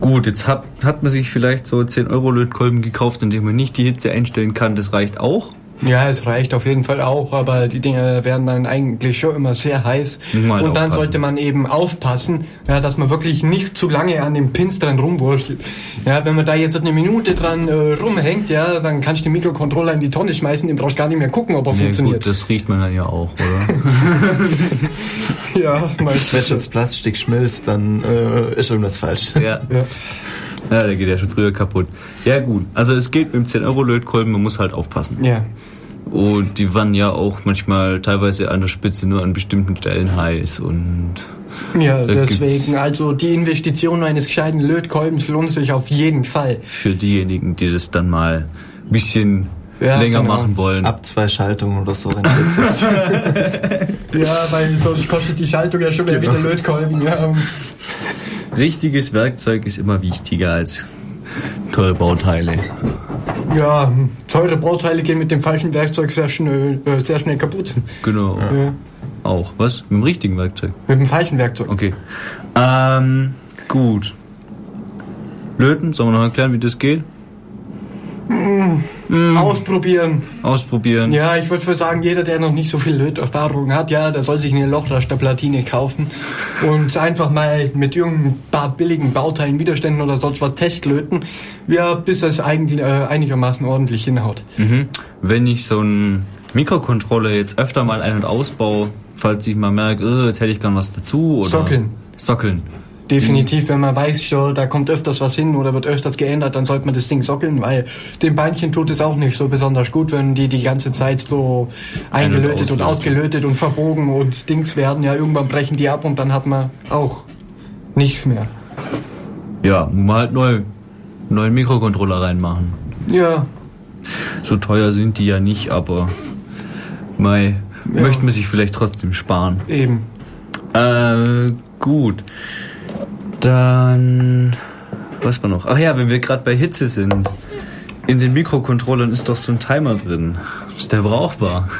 Gut, jetzt hat, hat man sich vielleicht so 10 Euro Lötkolben gekauft, indem man nicht die Hitze einstellen kann. Das reicht auch. Ja, es reicht auf jeden Fall auch, aber die Dinge werden dann eigentlich schon immer sehr heiß. Mal und dann aufpassen. sollte man eben aufpassen, ja, dass man wirklich nicht zu lange an dem Pins dran rumwurschtelt. Ja, wenn man da jetzt eine Minute dran äh, rumhängt, ja, dann kannst du den Mikrocontroller in die Tonne schmeißen, den brauchst du gar nicht mehr gucken, ob er Ja, funktioniert. gut, das riecht man dann ja auch, oder? ja, Wenn meistens. das Plastik schmilzt, dann äh, ist irgendwas falsch. ja. Ja. Ja, der geht ja schon früher kaputt. Ja gut, also es geht mit dem 10 Euro Lötkolben, man muss halt aufpassen. ja. Und die waren ja auch manchmal teilweise an der Spitze nur an bestimmten Stellen heiß und Ja, deswegen, also die Investition eines gescheiten Lötkolbens lohnt sich auf jeden Fall. für diejenigen, die das dann mal ein bisschen Ja, länger genau. machen wollen. Ab zwei Schaltungen oder so, wenn ist. Ja, weil sonst kostet die Schaltung ja schon wieder Genau. wieder Lötkolben. Ja, Richtiges Werkzeug ist immer wichtiger als teure Bauteile. Ja, teure Bauteile gehen mit dem falschen Werkzeug sehr schnell, äh, sehr schnell kaputt. Genau. Ja. Auch. Was? Mit dem richtigen Werkzeug. Mit dem falschen Werkzeug. Okay. Ähm, gut. Löten, sollen wir noch erklären, wie das geht? Ausprobieren. Ausprobieren. Ja, ich würde sagen, jeder, der noch nicht so viel Löterfahrung hat, ja, der soll sich eine Lochrasterplatine kaufen und einfach mal mit irgendein paar billigen Bauteilen, Widerständen oder sonst was testlöten, ja, bis es eigentlich äh, einigermaßen ordentlich hinhaut. Mhm. Wenn ich so einen Mikrocontroller jetzt öfter mal ein- und ausbaue, falls ich mal merke, äh, jetzt hätte ich gern was dazu oder Sockeln. Sockeln. Definitiv, wenn man weiß, schon, da kommt öfters was hin oder wird öfters geändert, dann sollte man das Ding sockeln, weil dem Beinchen tut es auch nicht so besonders gut, wenn die die ganze Zeit so eingelötet und auslöten. ausgelötet und verbogen und Dings werden. Ja, irgendwann brechen die ab und dann hat man auch nichts mehr. Ja, muss man halt neu, neuen Mikrocontroller reinmachen. Ja, So teuer sind die ja nicht, aber mei, Ja. möchte man sich vielleicht trotzdem sparen. eben. Äh, gut. Dann, was war noch? Ach ja, wenn wir gerade bei Hitze sind. In den Mikrocontrollern ist doch so ein Timer drin. Ist der brauchbar?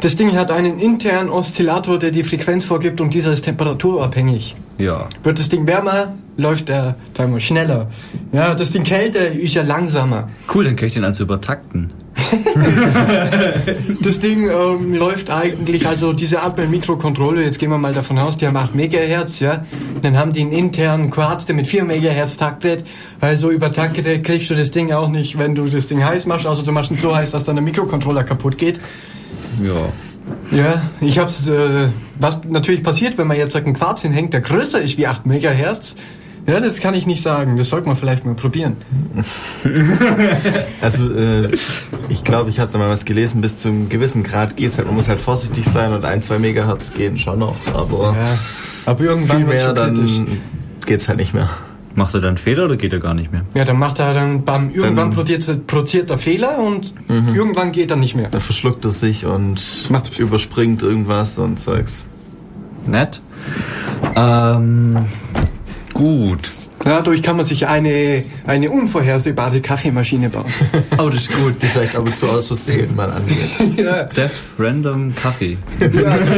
Das Ding hat einen internen Oszillator, der die Frequenz vorgibt und dieser ist temperaturabhängig. Ja. Wird das Ding wärmer, läuft der Timer schneller. Ja, das Ding kälter ist ja langsamer. Cool, dann kann ich den also übertakten. Das Ding ähm, läuft eigentlich, also diese Mikrocontroller, jetzt gehen wir mal davon aus, die haben 8 Megahertz, ja. Dann haben die einen internen Quarz, der mit 4 Megahertz taktet. Also übertaktet kriegst du das Ding auch nicht, wenn du das Ding heiß machst. Also du machst ihn so heiß, dass dann der Mikrocontroller kaputt geht. Ja. Ja, ich hab's, äh, was natürlich passiert, wenn man jetzt einen Quarz hinhängt, der größer ist wie 8 Megahertz. Ja, das kann ich nicht sagen. Das sollte man vielleicht mal probieren. Also äh, ich glaube, ich habe da mal was gelesen, bis zu einem gewissen Grad geht's halt. Man muss halt vorsichtig sein und ein, zwei Megahertz gehen schon noch, aber Ja, aber viel irgendwann wird's mehr schon kritisch. dann geht's halt nicht mehr. Macht er dann Fehler oder geht er gar nicht mehr? Ja, dann macht er dann beim irgendwann Dann- produziert, produziert er Fehler und irgendwann geht er nicht mehr. Da verschluckt er sich und Macht's- überspringt irgendwas und Zeugs. Nett. Ähm, gut. Dadurch kann man sich eine, eine unvorhersehbare Kaffeemaschine bauen. Oh, das ist gut. Die vielleicht ab und zu aus Versehen mal angeht. ja, Death Random Kaffee. ja, so.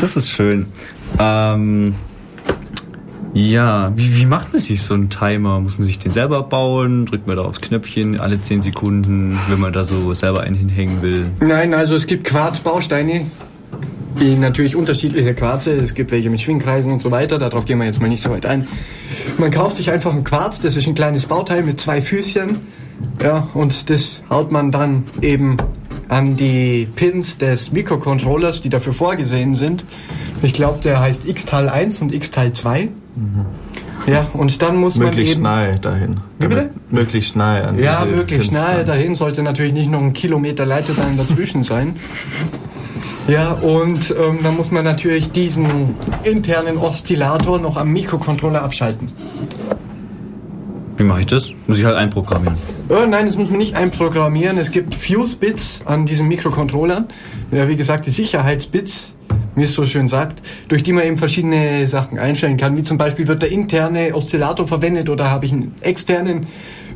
Das ist schön. Ähm, ja, wie, wie macht man sich so einen Timer? Muss man sich den selber bauen? Drückt man da aufs Knöpfchen alle 10 Sekunden, wenn man da so selber einen hinhängen will? Nein, also es gibt Quarzbausteine, natürlich unterschiedliche Quarze. Es gibt welche mit Schwingkreisen und so weiter. Darauf gehen wir jetzt mal nicht so weit ein. Man kauft sich einfach ein Quarz, das ist ein kleines Bauteil mit zwei Füßchen. Ja, und das haut man dann eben an die Pins des Mikrocontrollers, die dafür vorgesehen sind. Ich glaube, der heißt X-Teil 1 und X-Teil 2. Ja, und dann muss man Möglichst nahe dahin. Wie bitte? Möglichst nahe an Ja, diese möglichst Pins nahe dran. dahin sollte natürlich nicht noch ein Kilometer Leiterbahn dazwischen sein. Ja, und ähm, dann muss man natürlich diesen internen Oszillator noch am Mikrocontroller abschalten. Wie mache ich das? Muss ich halt einprogrammieren. Äh, nein, das muss man nicht einprogrammieren. Es gibt Fuse-Bits an diesem Mikrocontroller. Ja, wie gesagt, die Sicherheitsbits, wie es so schön sagt, durch die man eben verschiedene Sachen einstellen kann. Wie zum Beispiel wird der interne Oszillator verwendet oder habe ich einen externen,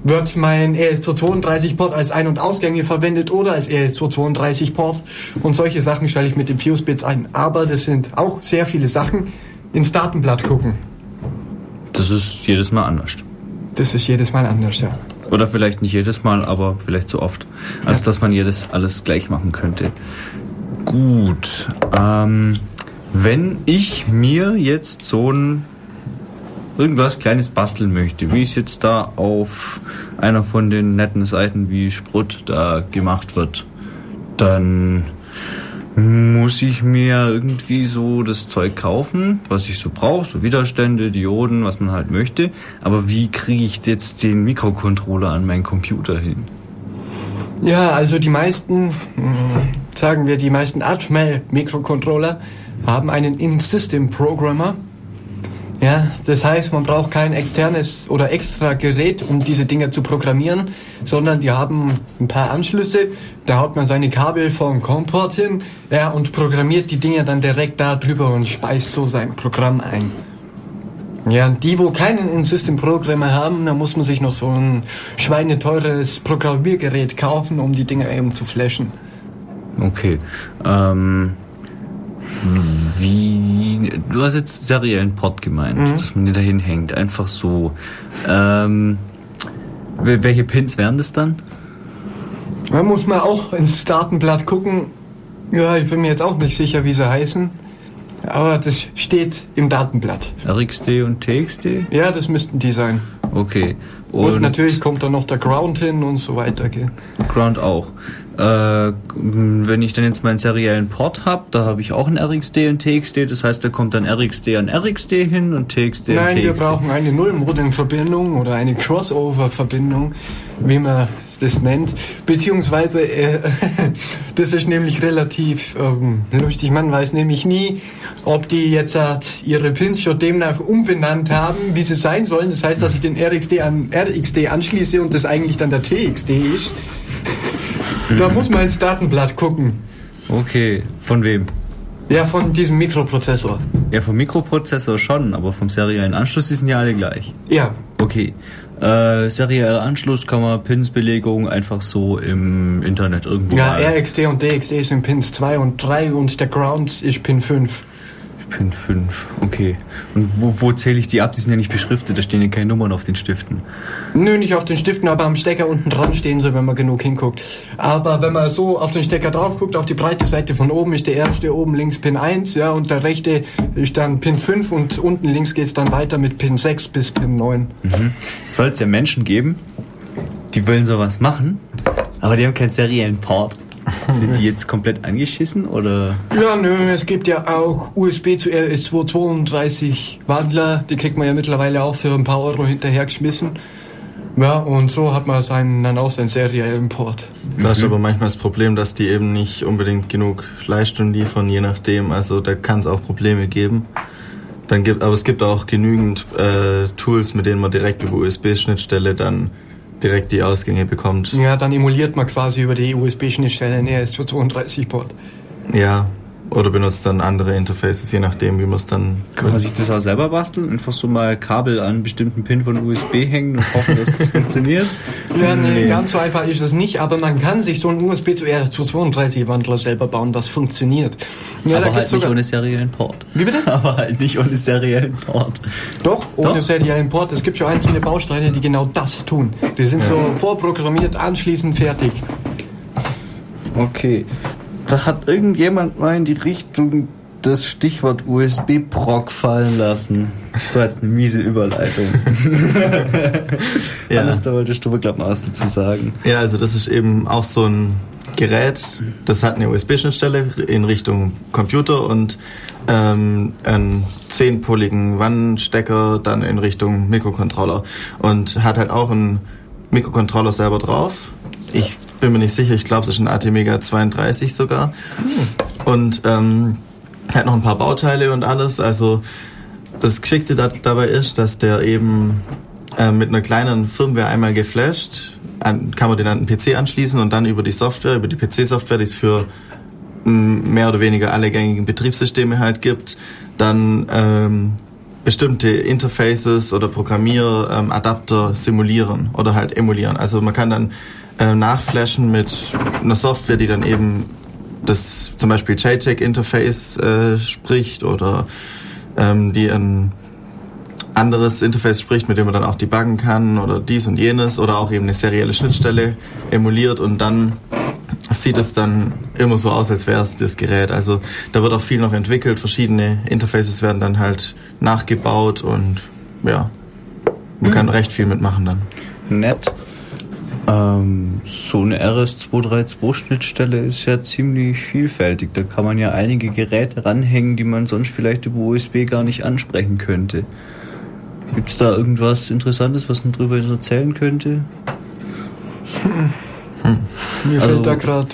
wird mein E ES232-Port als Ein- und Ausgänge verwendet oder als E ES232-Port. Und solche Sachen stelle ich mit den Fuse-Bits ein. Aber das sind auch sehr viele Sachen. Ins Datenblatt gucken. Das ist jedes Mal anders. Das ist jedes Mal anders, ja. Oder vielleicht nicht jedes Mal, aber vielleicht so oft, als dass man jedes alles gleich machen könnte. Gut. Ähm, wenn ich mir jetzt so ein irgendwas Kleines basteln möchte, wie es jetzt da auf einer von den netten Seiten wie Sprut da gemacht wird, dann muss ich mir irgendwie so das Zeug kaufen, was ich so brauche, so Widerstände, Dioden, was man halt möchte. Aber wie kriege ich jetzt den Mikrocontroller an meinen Computer hin? Ja, also die meisten, mh, sagen wir, die meisten Atmel-Mikrocontroller haben einen In-System-Programmer. Ja, das heißt, man braucht kein externes oder extra Gerät, um diese Dinger zu programmieren, sondern die haben ein paar Anschlüsse. Da haut man seine Kabel vom COM-Port hin, ja, und programmiert die Dinger dann direkt da drüber und speist so sein Programm ein. Ja, und die, wo keinen In-System-Programmer haben, da muss man sich noch so ein schweineteures Programmiergerät kaufen, um die Dinger eben zu flashen. Okay. Ähm, wie, du hast jetzt seriellen Port gemeint, dass man den dahin hängt. Einfach so. Ähm, wel- welche Pins wären das dann? Da muss man auch ins Datenblatt gucken. Ja, ich bin mir jetzt auch nicht sicher, wie sie heißen. Aber das steht im Datenblatt. RXD und TXD? Ja, das müssten die sein. Okay. Und, natürlich kommt da noch der Ground hin und so weiter. Gell? Ground auch. Äh, wenn ich dann jetzt meinen seriellen Port habe, da habe ich auch ein RXD und TXD, das heißt, da kommt dann RXD an RXD hin und TXD an Nein, TXD. wir brauchen eine Nullmodem-Verbindung oder eine Crossover-Verbindung, wie man das nennt. Beziehungsweise, äh, das ist nämlich relativ ähm, lustig. Man weiß nämlich nie, ob die jetzt äh, ihre Pins schon demnach umbenannt haben, wie sie sein sollen. Das heißt, dass ich den RXD an RXD anschließe und das eigentlich dann der TXD ist. Da muss man ins Datenblatt gucken. Okay, von wem? Ja, von diesem Mikroprozessor. Ja, vom Mikroprozessor schon, aber vom seriellen Anschluss die sind ja alle gleich. Ja, Okay. Äh, serieller Anschluss kann man Pinsbelegung einfach so im Internet irgendwo ja mal- RXD und DXD sind Pins 2 und 3 und der Ground ist Pin 5. Pin 5, okay. Und wo, wo zähle ich die ab? Die sind ja nicht beschriftet, da stehen ja keine Nummern auf den Stiften. Nö, nicht auf den Stiften, aber am Stecker unten dran stehen sie, wenn man genug hinguckt. Aber wenn man so auf den Stecker drauf guckt, auf die breite Seite von oben ist der erste oben links Pin 1, ja, und der rechte ist dann Pin 5 und unten links geht's dann weiter mit Pin 6 bis Pin 9. Soll es ja Menschen geben, die wollen sowas machen, aber die haben keinen seriellen Port. Sind die jetzt komplett angeschissen oder? Ja, nö, es gibt ja auch USB zu RS232 Wandler, die kriegt man ja mittlerweile auch für ein paar Euro hinterhergeschmissen. Ja, und so hat man seinen, dann auch seinen seriellen Port. Da ist aber manchmal das Problem, dass die eben nicht unbedingt genug Leistung liefern, je nachdem. Also da kann es auch Probleme geben. Dann gibt, aber es gibt auch genügend äh, Tools, mit denen man direkt über USB-Schnittstelle dann direkt die Ausgänge bekommt. Ja, dann emuliert man quasi über die USB-Schnittstelle einen RS232-Port. Ja. Oder benutzt dann andere Interfaces, je nachdem, wie man es dann. Kann man sich das auch selber basteln? Einfach so mal Kabel an bestimmten Pin von USB hängen und hoffen, dass das funktioniert? Ja, nee, ganz so einfach ist es nicht, aber man kann sich so einen USB zu RS232-Wandler selber bauen, das funktioniert. Ja, aber da halt nicht ohne seriellen Port. Wie bitte? Aber halt nicht ohne seriellen Port. Doch, ohne Doch? seriellen Port. Es gibt schon einzelne Bausteine, die genau das tun. Die sind so vorprogrammiert, anschließend fertig. Okay. Da hat irgendjemand mal in die Richtung das Stichwort USB-Proc fallen lassen. Das war jetzt eine miese Überleitung. Ja. Alles, da ich, mal was dazu sagen. Ja, also das ist eben auch so ein Gerät, das hat eine USB-Schnittstelle in Richtung Computer und ähm, einen zehnpoligen WAN-Stecker dann in Richtung Mikrocontroller und hat halt auch einen Mikrocontroller selber drauf. Ich bin mir nicht sicher, ich glaube es ist ein ATmega 32 sogar. Und ähm, hat noch ein paar Bauteile und alles. Also das Geschickte da, dabei ist, dass der eben äh, mit einer kleinen Firmware einmal geflasht, an, kann man den an den PC anschließen und dann über die Software, über die PC-Software, die es für mehr oder weniger alle gängigen Betriebssysteme halt gibt, dann ähm, bestimmte Interfaces oder Programmieradapter ähm, simulieren oder halt emulieren. Also man kann dann äh, nachflashen mit einer Software, die dann eben das zum Beispiel JTAG-Interface äh, spricht oder ähm, die ein anderes Interface spricht, mit dem man dann auch debuggen kann oder dies und jenes oder auch eben eine serielle Schnittstelle emuliert und dann sieht es dann immer so aus, als wäre es das Gerät. Also da wird auch viel noch entwickelt, verschiedene Interfaces werden dann halt nachgebaut und ja, man kann recht viel mitmachen dann. Nett. Ähm, so eine RS232-Schnittstelle ist ja ziemlich vielfältig. Da kann man ja einige Geräte ranhängen, die man sonst vielleicht über USB gar nicht ansprechen könnte. Gibt es da irgendwas Interessantes, was man drüber erzählen könnte? Mir Also- fällt da gerade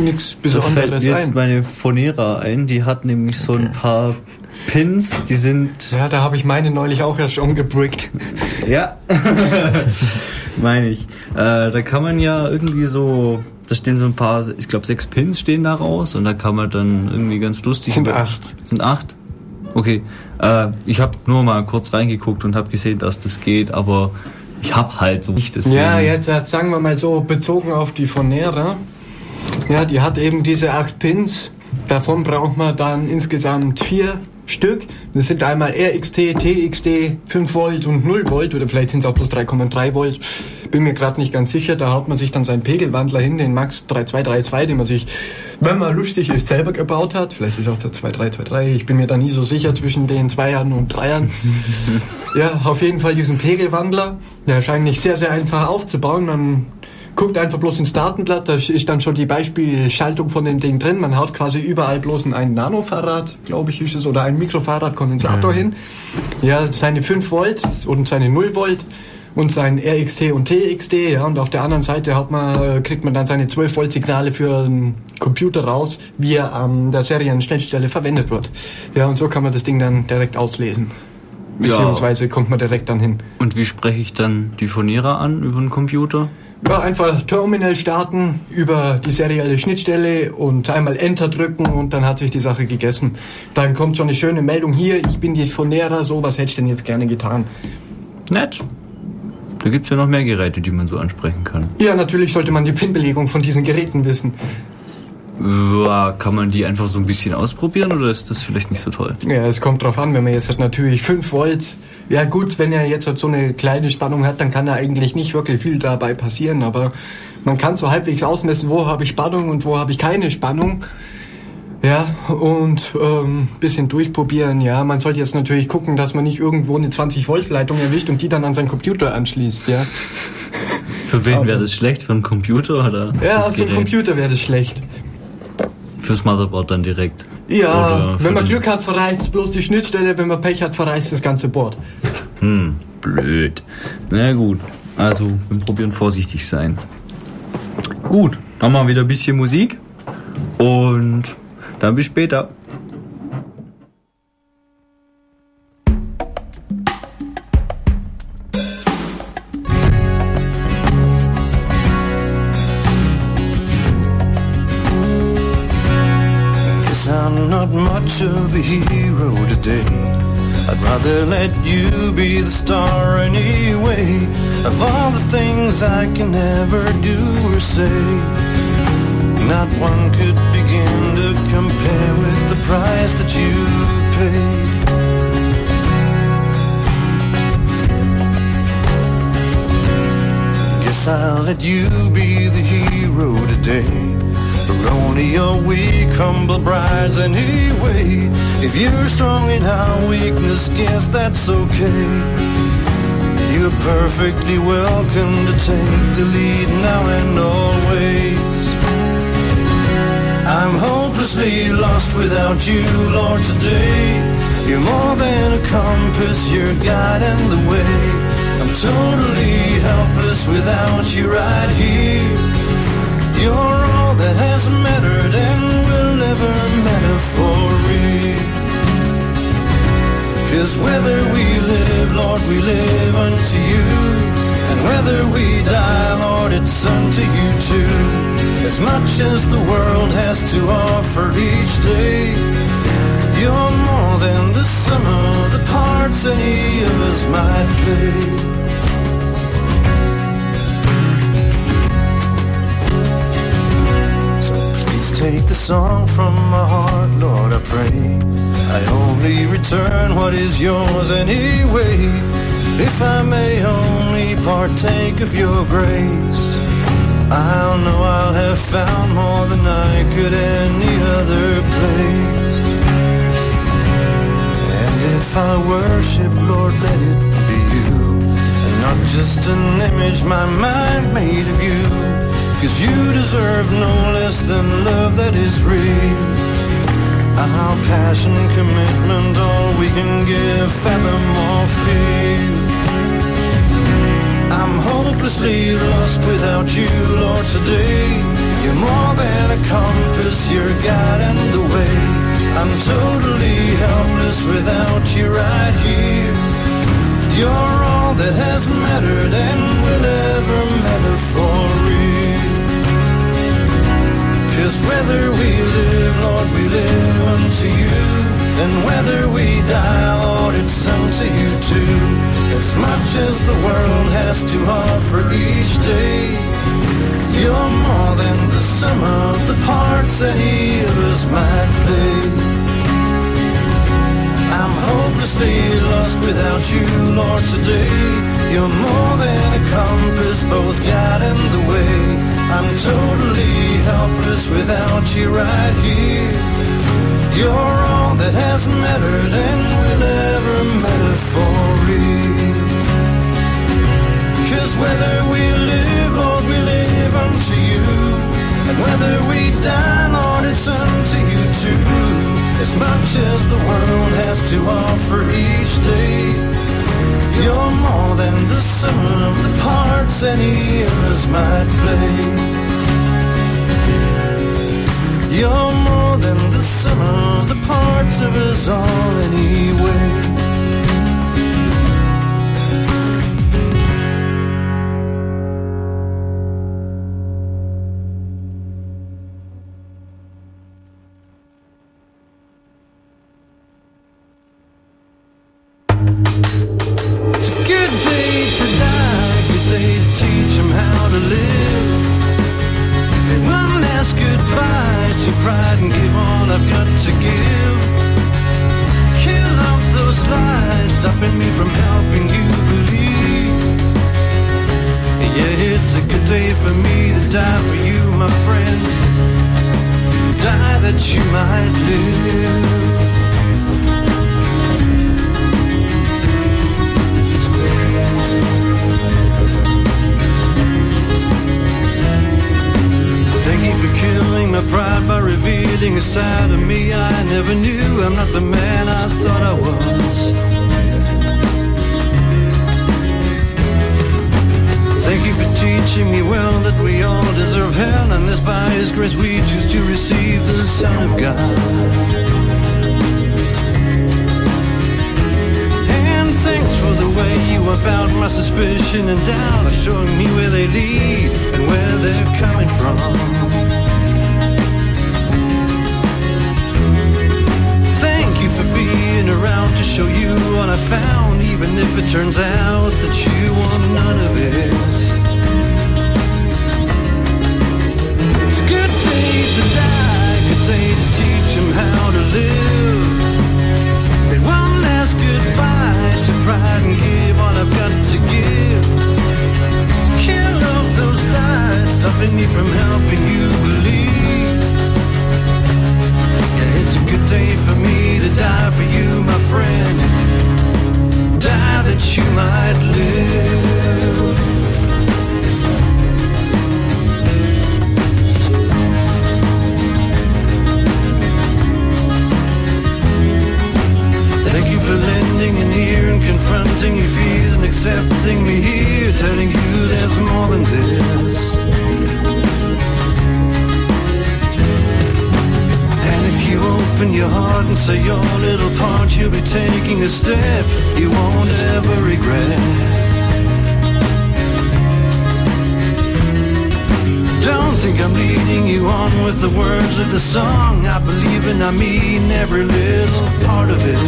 nichts Da fällt Besonderes mir jetzt ein. meine Phonera ein. Die hat nämlich so ein paar Pins, die sind Ja, da habe ich meine neulich auch erst umgebrickt. Ja, meine ich. Äh, da kann man ja irgendwie so, da stehen so ein paar, ich glaube sechs Pins stehen da raus und da kann man dann irgendwie ganz lustig. Sind acht. Sind acht? Okay. Äh, ich habe nur mal kurz reingeguckt und habe gesehen, dass das geht, aber ich habe halt so nicht das. Ja, jetzt sagen wir mal so, bezogen auf die Fonera. Ja, die hat eben diese acht Pins. Davon braucht man dann insgesamt vier Stück. Das sind einmal RXT, TXT, 5 Volt und 0 Volt oder vielleicht sind es auch bloß 3,3 Volt. Bin mir gerade nicht ganz sicher. Da haut man sich dann seinen Pegelwandler hin, den Max 3232, den man sich, wenn man lustig ist, selber gebaut hat. Vielleicht ist auch der 2323. Ich bin mir da nie so sicher zwischen den Zweiern und Dreiern. Ja, auf jeden Fall diesen Pegelwandler. Der ist eigentlich sehr, sehr einfach aufzubauen. Man guckt einfach bloß ins Datenblatt, da ist dann schon die Beispielschaltung von dem Ding drin. Man haut quasi überall bloß ein Nanofahrrad, glaube ich, ist es, oder ein Mikrofahrradkondensator hin. Ja, seine 5 Volt und seine 0 Volt und sein RXT und TXT, ja, und auf der anderen Seite hat man, äh, kriegt man dann seine 12 Volt Signale für einen Computer raus, wie er an der Serienschnittstelle verwendet wird. Ja, und so kann man das Ding dann direkt auslesen. Beziehungsweise kommt man direkt dann hin. Und wie spreche ich dann die Phonera an über den Computer? Ja, einfach Terminal starten über die serielle Schnittstelle und einmal Enter drücken und dann hat sich die Sache gegessen. Dann kommt schon eine schöne Meldung hier, ich bin die Phonera, so was hätte ich denn jetzt gerne getan. Nett. Da gibt's ja noch mehr Geräte, die man so ansprechen kann. Ja, natürlich sollte man die PIN-Belegung von diesen Geräten wissen. Ja, kann man die einfach so ein bisschen ausprobieren oder ist das vielleicht nicht so toll? Ja, es kommt drauf an, wenn man jetzt hat natürlich 5 Volt. Ja gut, wenn er jetzt halt so eine kleine Spannung hat, dann kann da eigentlich nicht wirklich viel dabei passieren, aber man kann so halbwegs ausmessen, wo habe ich Spannung und wo habe ich keine Spannung. Ja, und ähm, bisschen durchprobieren. Ja, man sollte jetzt natürlich gucken, dass man nicht irgendwo eine 20 Volt Leitung erwischt und die dann an seinen Computer anschließt. Ja, Für wen wäre das schlecht? Für einen Computer oder ja für den Computer wäre das schlecht. Fürs Motherboard dann direkt. Ja, wenn man Glück hat, verreißt bloß die Schnittstelle. Wenn man Pech hat, verreißt das ganze Board. Hm, blöd. Na gut, also wir probieren vorsichtig sein. Gut, dann wir wieder ein bisschen Musik und dann bis später. Hero today. I'd rather let you be the star anyway. Of all the things I can never do or say, not one could begin to compare with the price that you paid. Guess I'll let you be the hero today. Only a weak, humble brides anyway. If you're strong in our weakness, guess that's okay. You're perfectly welcome to take the lead now and always. I'm hopelessly lost without you, Lord, today. You're more than a compass, you're guiding the way. I'm totally helpless without you right here. You're has mattered and will ever matter for real. Cause whether we live, Lord, we live unto you. And whether we die, Lord, it's unto you too. As much as the world has to offer each day, you're more than the sum of the parts any of us might play. Take the song from my heart, Lord, I pray. I only return what is yours anyway. If I may only partake of your grace, I'll know I'll have found more than I could any other place. And if I worship, Lord, let it be you, and not just an image my mind made of you. Cause you deserve no less than love that is real. Our passion, commitment, all we can give, fathom or feel. I'm hopelessly lost without you, Lord, today. You're more than a compass, you're guiding the way. I'm totally helpless without you right here. You're all that has mattered and will ever matter for Cause whether we live, Lord, we live unto you. And whether we die, Lord, it's unto you too. As much as the world has to offer each day, you're more than the sum of the parts any of us might play. I'm hopelessly lost without you, Lord, today. You're more than a compass, both guiding the way. I'm totally helpless without you right here. You're all that has mattered and will ever matter for real. Cause whether we live, Lord, we live unto you. And whether we die, Lord, it's unto you too. As much as the world has to offer each day, you're more than the sum of the parts any of us might play. You're more than the sum of the parts of us all anyway. It's live. One last goodbye to pride and give all I've got to give. Kill off those lies, stopping me from helping you believe. Yeah, it's a good day for me to die for you, my friend. Die that you might live. Killing my pride by revealing a side of me I never knew. I'm not the man I thought I was. Thank you for teaching me well that we all deserve hell, and this by His grace we choose to receive the Son of God. And thanks for the way you about my suspicion and doubt, showing me where they lead and where they're coming from. Show you what I found, even if it turns out that you want none of it. It's a good day to die, good day to teach 'em how to live. Bid one last goodbye to pride and give all I've got to give. Kill off those lies, stopping me from helping you believe. It's a good day for me to die for you, my friend. Die that you might live. Thank you for lending an ear and confronting your fears and accepting me here, telling you there's more than this. You open your heart and say your little part, you'll be taking a step you won't ever regret. Don't think I'm leading you on with the words of the song. I believe and I mean every little part of it.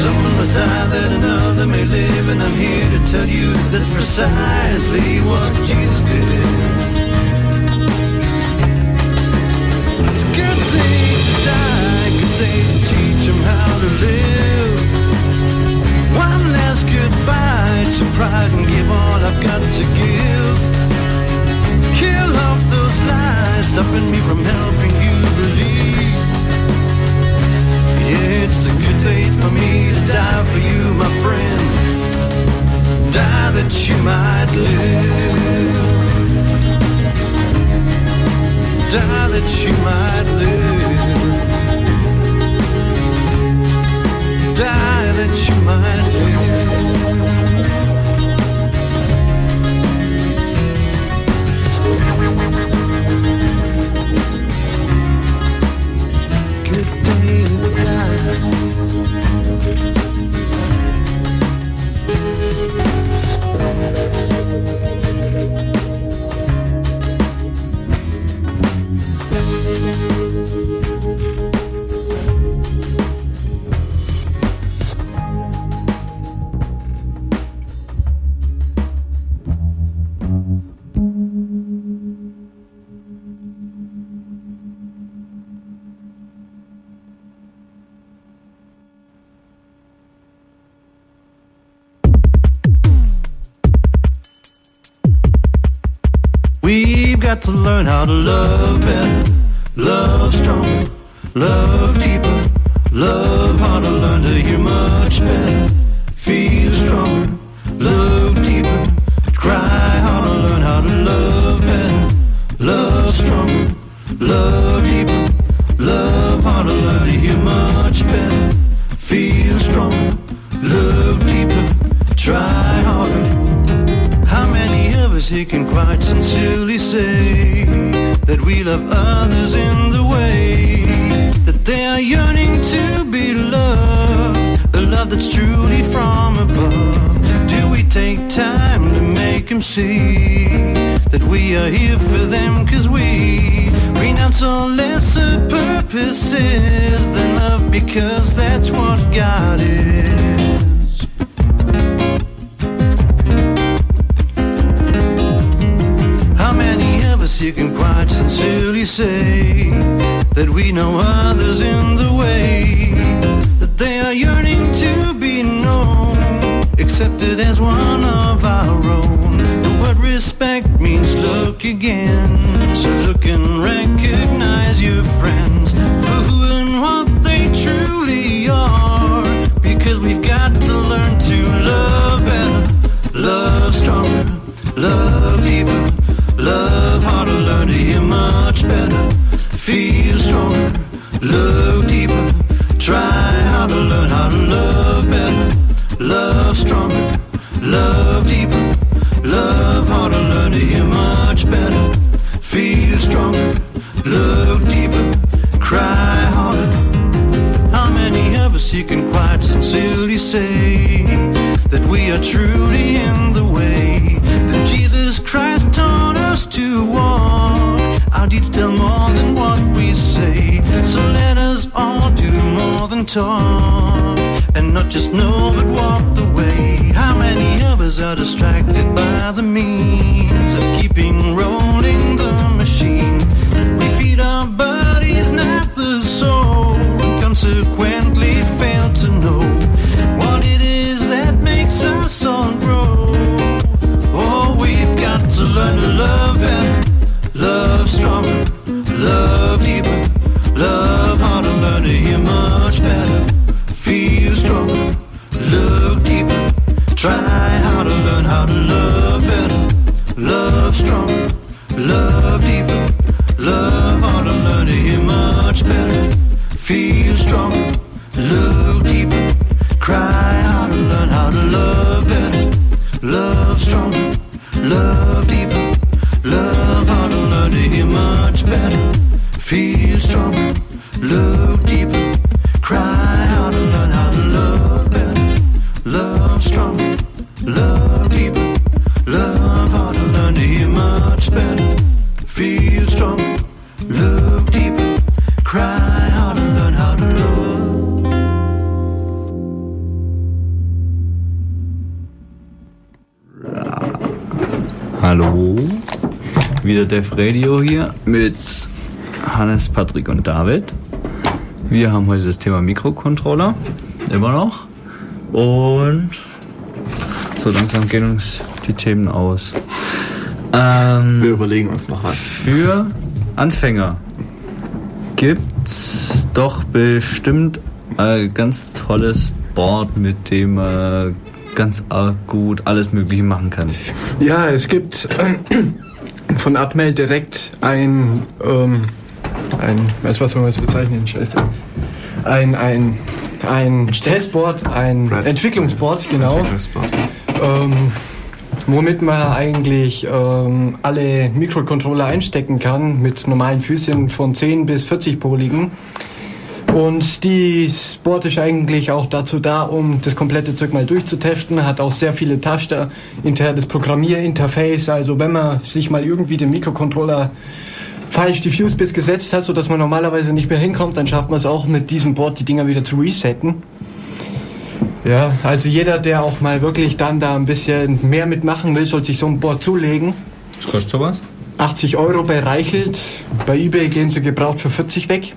Someone must die that another may live, and I'm here to tell you that's precisely what Jesus did. That you might live. Die that you might live. Die learn how to love better, love stronger, love deeper, love how to learn to hear much better, feel stronger, love deeper, cry how to learn how to love better, love stronger, love deeper, love how to learn to hear much better, feel stronger, love deeper, try harder. Us here can quite sincerely say that we love others in the way that they are yearning to be loved? A love that's truly from above. Do we take time to make them see that we are here for them? Cause we renounce all lesser purposes than love because that's what God is. Us here can quite sincerely say that we know others in the way that they are yearning to be known, accepted as one of our own? The word respect means look again, so look and recognize your friends for who and what they truly are, because we've got to learn to love better, love stronger, love deeper. Much better. Feel stronger, love deeper. Try how to learn how to love better. Love stronger, love deeper. Love how to learn to hear much better. Feel stronger, love deeper. Cry harder. How many of us here can quite sincerely say that we are truly in the way that Jesus Christ taught us to walk? Our deeds tell more than what we say. So let us all do more than talk and not just know but walk the way. How many of us are distracted by the means of keeping rolling the machine? We feed our bodies, not the soul, and consequently fail to know what it is that makes us all grow. Oh, we've got to learn to love better, love stronger, Radio hier mit Hannes, Patrick und David. Wir haben heute das Thema Mikrocontroller, immer noch. Und so langsam gehen uns die Themen aus. Ähm, Wir überlegen uns noch was. für Anfänger gibt's doch bestimmt ein ganz tolles Board, mit dem man ganz gut alles Mögliche machen kann. Ja, es gibt äh, von Atmel direkt ein, ähm, ein, weiß was soll man das bezeichnen? Scheiße. Ein, ein, ein Testboard, ein Brad. Entwicklungsboard, genau. ähm, womit man eigentlich ähm, alle Mikrocontroller einstecken kann mit normalen Füßchen von 10 bis 40 Poligen. Und dieses Board ist eigentlich auch dazu da, um das komplette Zeug mal durchzutesten. Hat auch sehr viele Taster, internes Programmierinterface. Also wenn man sich mal irgendwie den Mikrocontroller falsch die Fuse-Bits gesetzt hat, sodass man normalerweise nicht mehr hinkommt, dann schafft man es auch mit diesem Board, die Dinger wieder zu resetten. Ja, also jeder, der auch mal wirklich dann da ein bisschen mehr mitmachen will, soll sich so ein Board zulegen. Was kostet sowas? 80 Euro bei Reichelt. Bei eBay gehen sie gebraucht für 40 weg.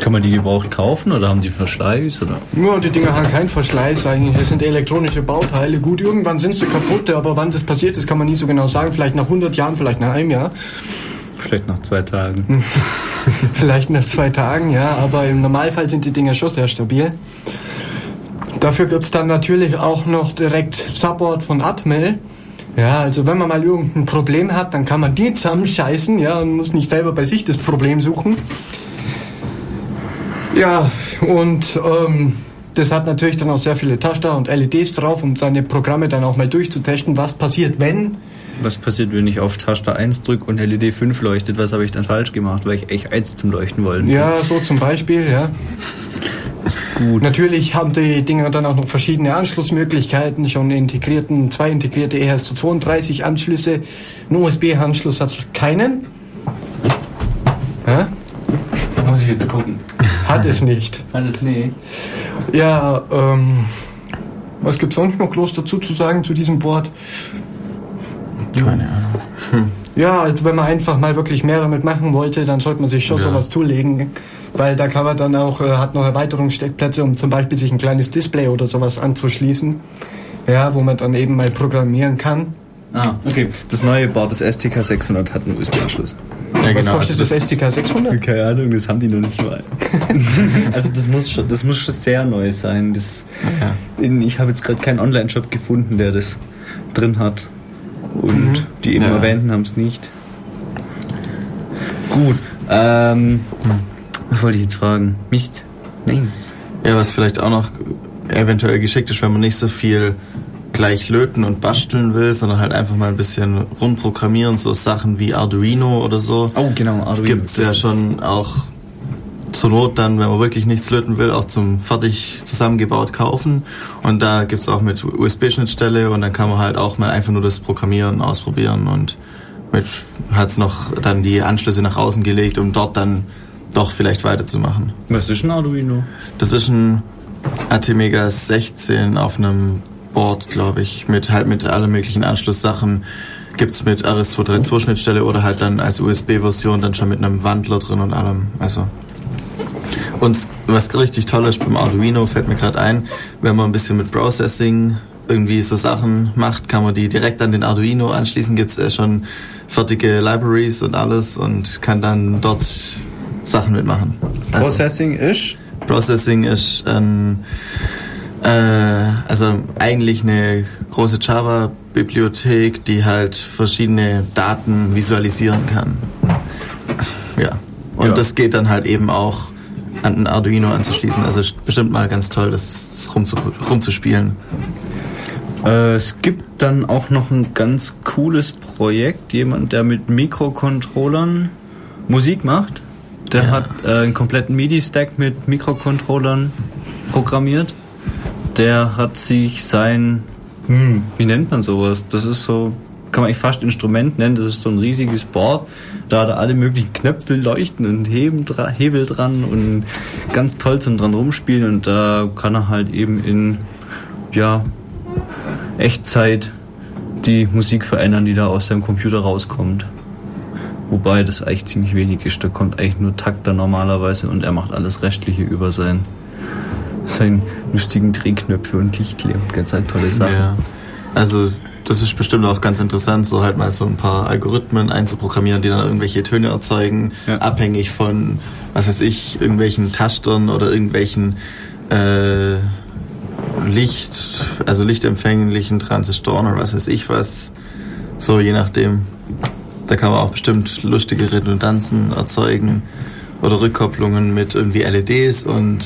Kann man die gebraucht kaufen oder haben die Verschleiß? Oder? Ja, die Dinger haben keinen Verschleiß eigentlich. Das sind elektronische Bauteile. Gut, irgendwann sind sie kaputt, aber wann das passiert ist, kann man nie so genau sagen. Vielleicht nach 100 Jahren, vielleicht nach einem Jahr. Vielleicht nach zwei Tagen. Vielleicht nach zwei Tagen, ja, aber im Normalfall sind die Dinger schon sehr stabil. Dafür gibt's dann natürlich auch noch direkt Support von Atmel. Ja, also wenn man mal irgendein Problem hat, dann kann man die zusammenscheißen, ja, und muss nicht selber bei sich das Problem suchen. Ja, und ähm, das hat natürlich dann auch sehr viele Taster und LEDs drauf, um seine Programme dann auch mal durchzutesten, was passiert, wenn Was passiert, wenn ich auf Taste 1 drücke und LED 5 leuchtet? Was habe ich dann falsch gemacht, weil ich echt 1 zum Leuchten wollte? Ja, so zum Beispiel, ja. Gut. Natürlich haben die Dinger dann auch noch verschiedene Anschlussmöglichkeiten, schon integrierten, zwei integrierte E ES232 Anschlüsse. Ein USB-Anschluss hat keinen. Ja? Muss ich jetzt gucken. Hat es nicht. Alles nee. Ja, ähm, was gibt's sonst noch groß dazu zu sagen zu diesem Board? Keine Ahnung. Ja, also wenn man einfach mal wirklich mehr damit machen wollte, dann sollte man sich schon Ja. sowas zulegen. Weil da kann man dann auch, äh, hat noch Erweiterungssteckplätze, um zum Beispiel sich ein kleines Display oder sowas anzuschließen. Ja, wo man dann eben mal programmieren kann. Ah, okay. Das neue Board, das STK 600, hat einen USB-Anschluss. Ja, Was genau. kostet also das, STK 600? Keine Ahnung, das haben die noch nicht mal. also das muss schon, das muss schon sehr neu sein. Das, Ja. in, ich habe jetzt gerade keinen Online-Shop gefunden, der das drin hat. Und die eben Ja. erwähnten haben es nicht. Gut. Ähm, was wollte ich jetzt fragen? Mist. Nein. Ja, was vielleicht auch noch eventuell geschickt ist, wenn man nicht so viel gleich löten und basteln will, sondern halt einfach mal ein bisschen rumprogrammieren, so Sachen wie Arduino oder so. Oh, genau, Arduino. Gibt's ja Das ist- schon auch zur Not dann, wenn man wirklich nichts löten will, auch zum fertig zusammengebaut kaufen. Und da gibt's auch mit USB-Schnittstelle und dann kann man halt auch mal einfach nur das Programmieren ausprobieren und mit hat's noch dann die Anschlüsse nach außen gelegt, um dort dann doch vielleicht weiterzumachen. Was ist ein Arduino? Das ist ein ATmega 16 auf einem Board, glaube ich, mit halt mit allen möglichen Anschlusssachen. Gibt's mit RS232 Schnittstelle oder halt dann als USB-Version dann schon mit einem Wandler drin und allem. Also. Und was richtig toll ist beim Arduino, fällt mir gerade ein, wenn man ein bisschen mit Processing irgendwie so Sachen macht, kann man die direkt an den Arduino anschließen. Gibt's äh, schon fertige Libraries und alles und kann dann dort Sachen mitmachen. Also- Processing ist? Processing ist ein, äh, also eigentlich eine große Java-Bibliothek, die halt verschiedene Daten visualisieren kann. Ja. Und Ja. das geht dann halt eben auch an ein Arduino anzuschließen. Also bestimmt mal ganz toll, das rumzu, rumzuspielen. Äh, es gibt dann auch noch ein ganz cooles Projekt. Jemand, der mit Mikrocontrollern Musik macht. Der Ja. hat äh, einen kompletten MIDI-Stack mit Mikrocontrollern programmiert. Der hat sich sein, hm, wie nennt man sowas? Das ist so, kann man eigentlich fast Instrument nennen. Das ist so ein riesiges Board. Da hat er alle möglichen Knöpfe leuchten und Heben, Hebel dran und ganz toll zum dran rumspielen. Und da kann er halt eben in, ja, Echtzeit die Musik verändern, die da aus seinem Computer rauskommt. Wobei das eigentlich ziemlich wenig ist. Da kommt eigentlich nur Takt da normalerweise und er macht alles Restliche über sein, seinen lustigen Drehknöpfe und Lichtle und ganz halt tolle Sachen. Ja. Also das ist bestimmt auch ganz interessant, so halt mal so ein paar Algorithmen einzuprogrammieren, die dann irgendwelche Töne erzeugen, Ja. abhängig von, was weiß ich, irgendwelchen Tastern oder irgendwelchen äh, Licht, also lichtempfänglichen Transistoren oder was weiß ich was. So je nachdem. Da kann man auch bestimmt lustige Redundanzen erzeugen oder Rückkopplungen mit irgendwie LEDs und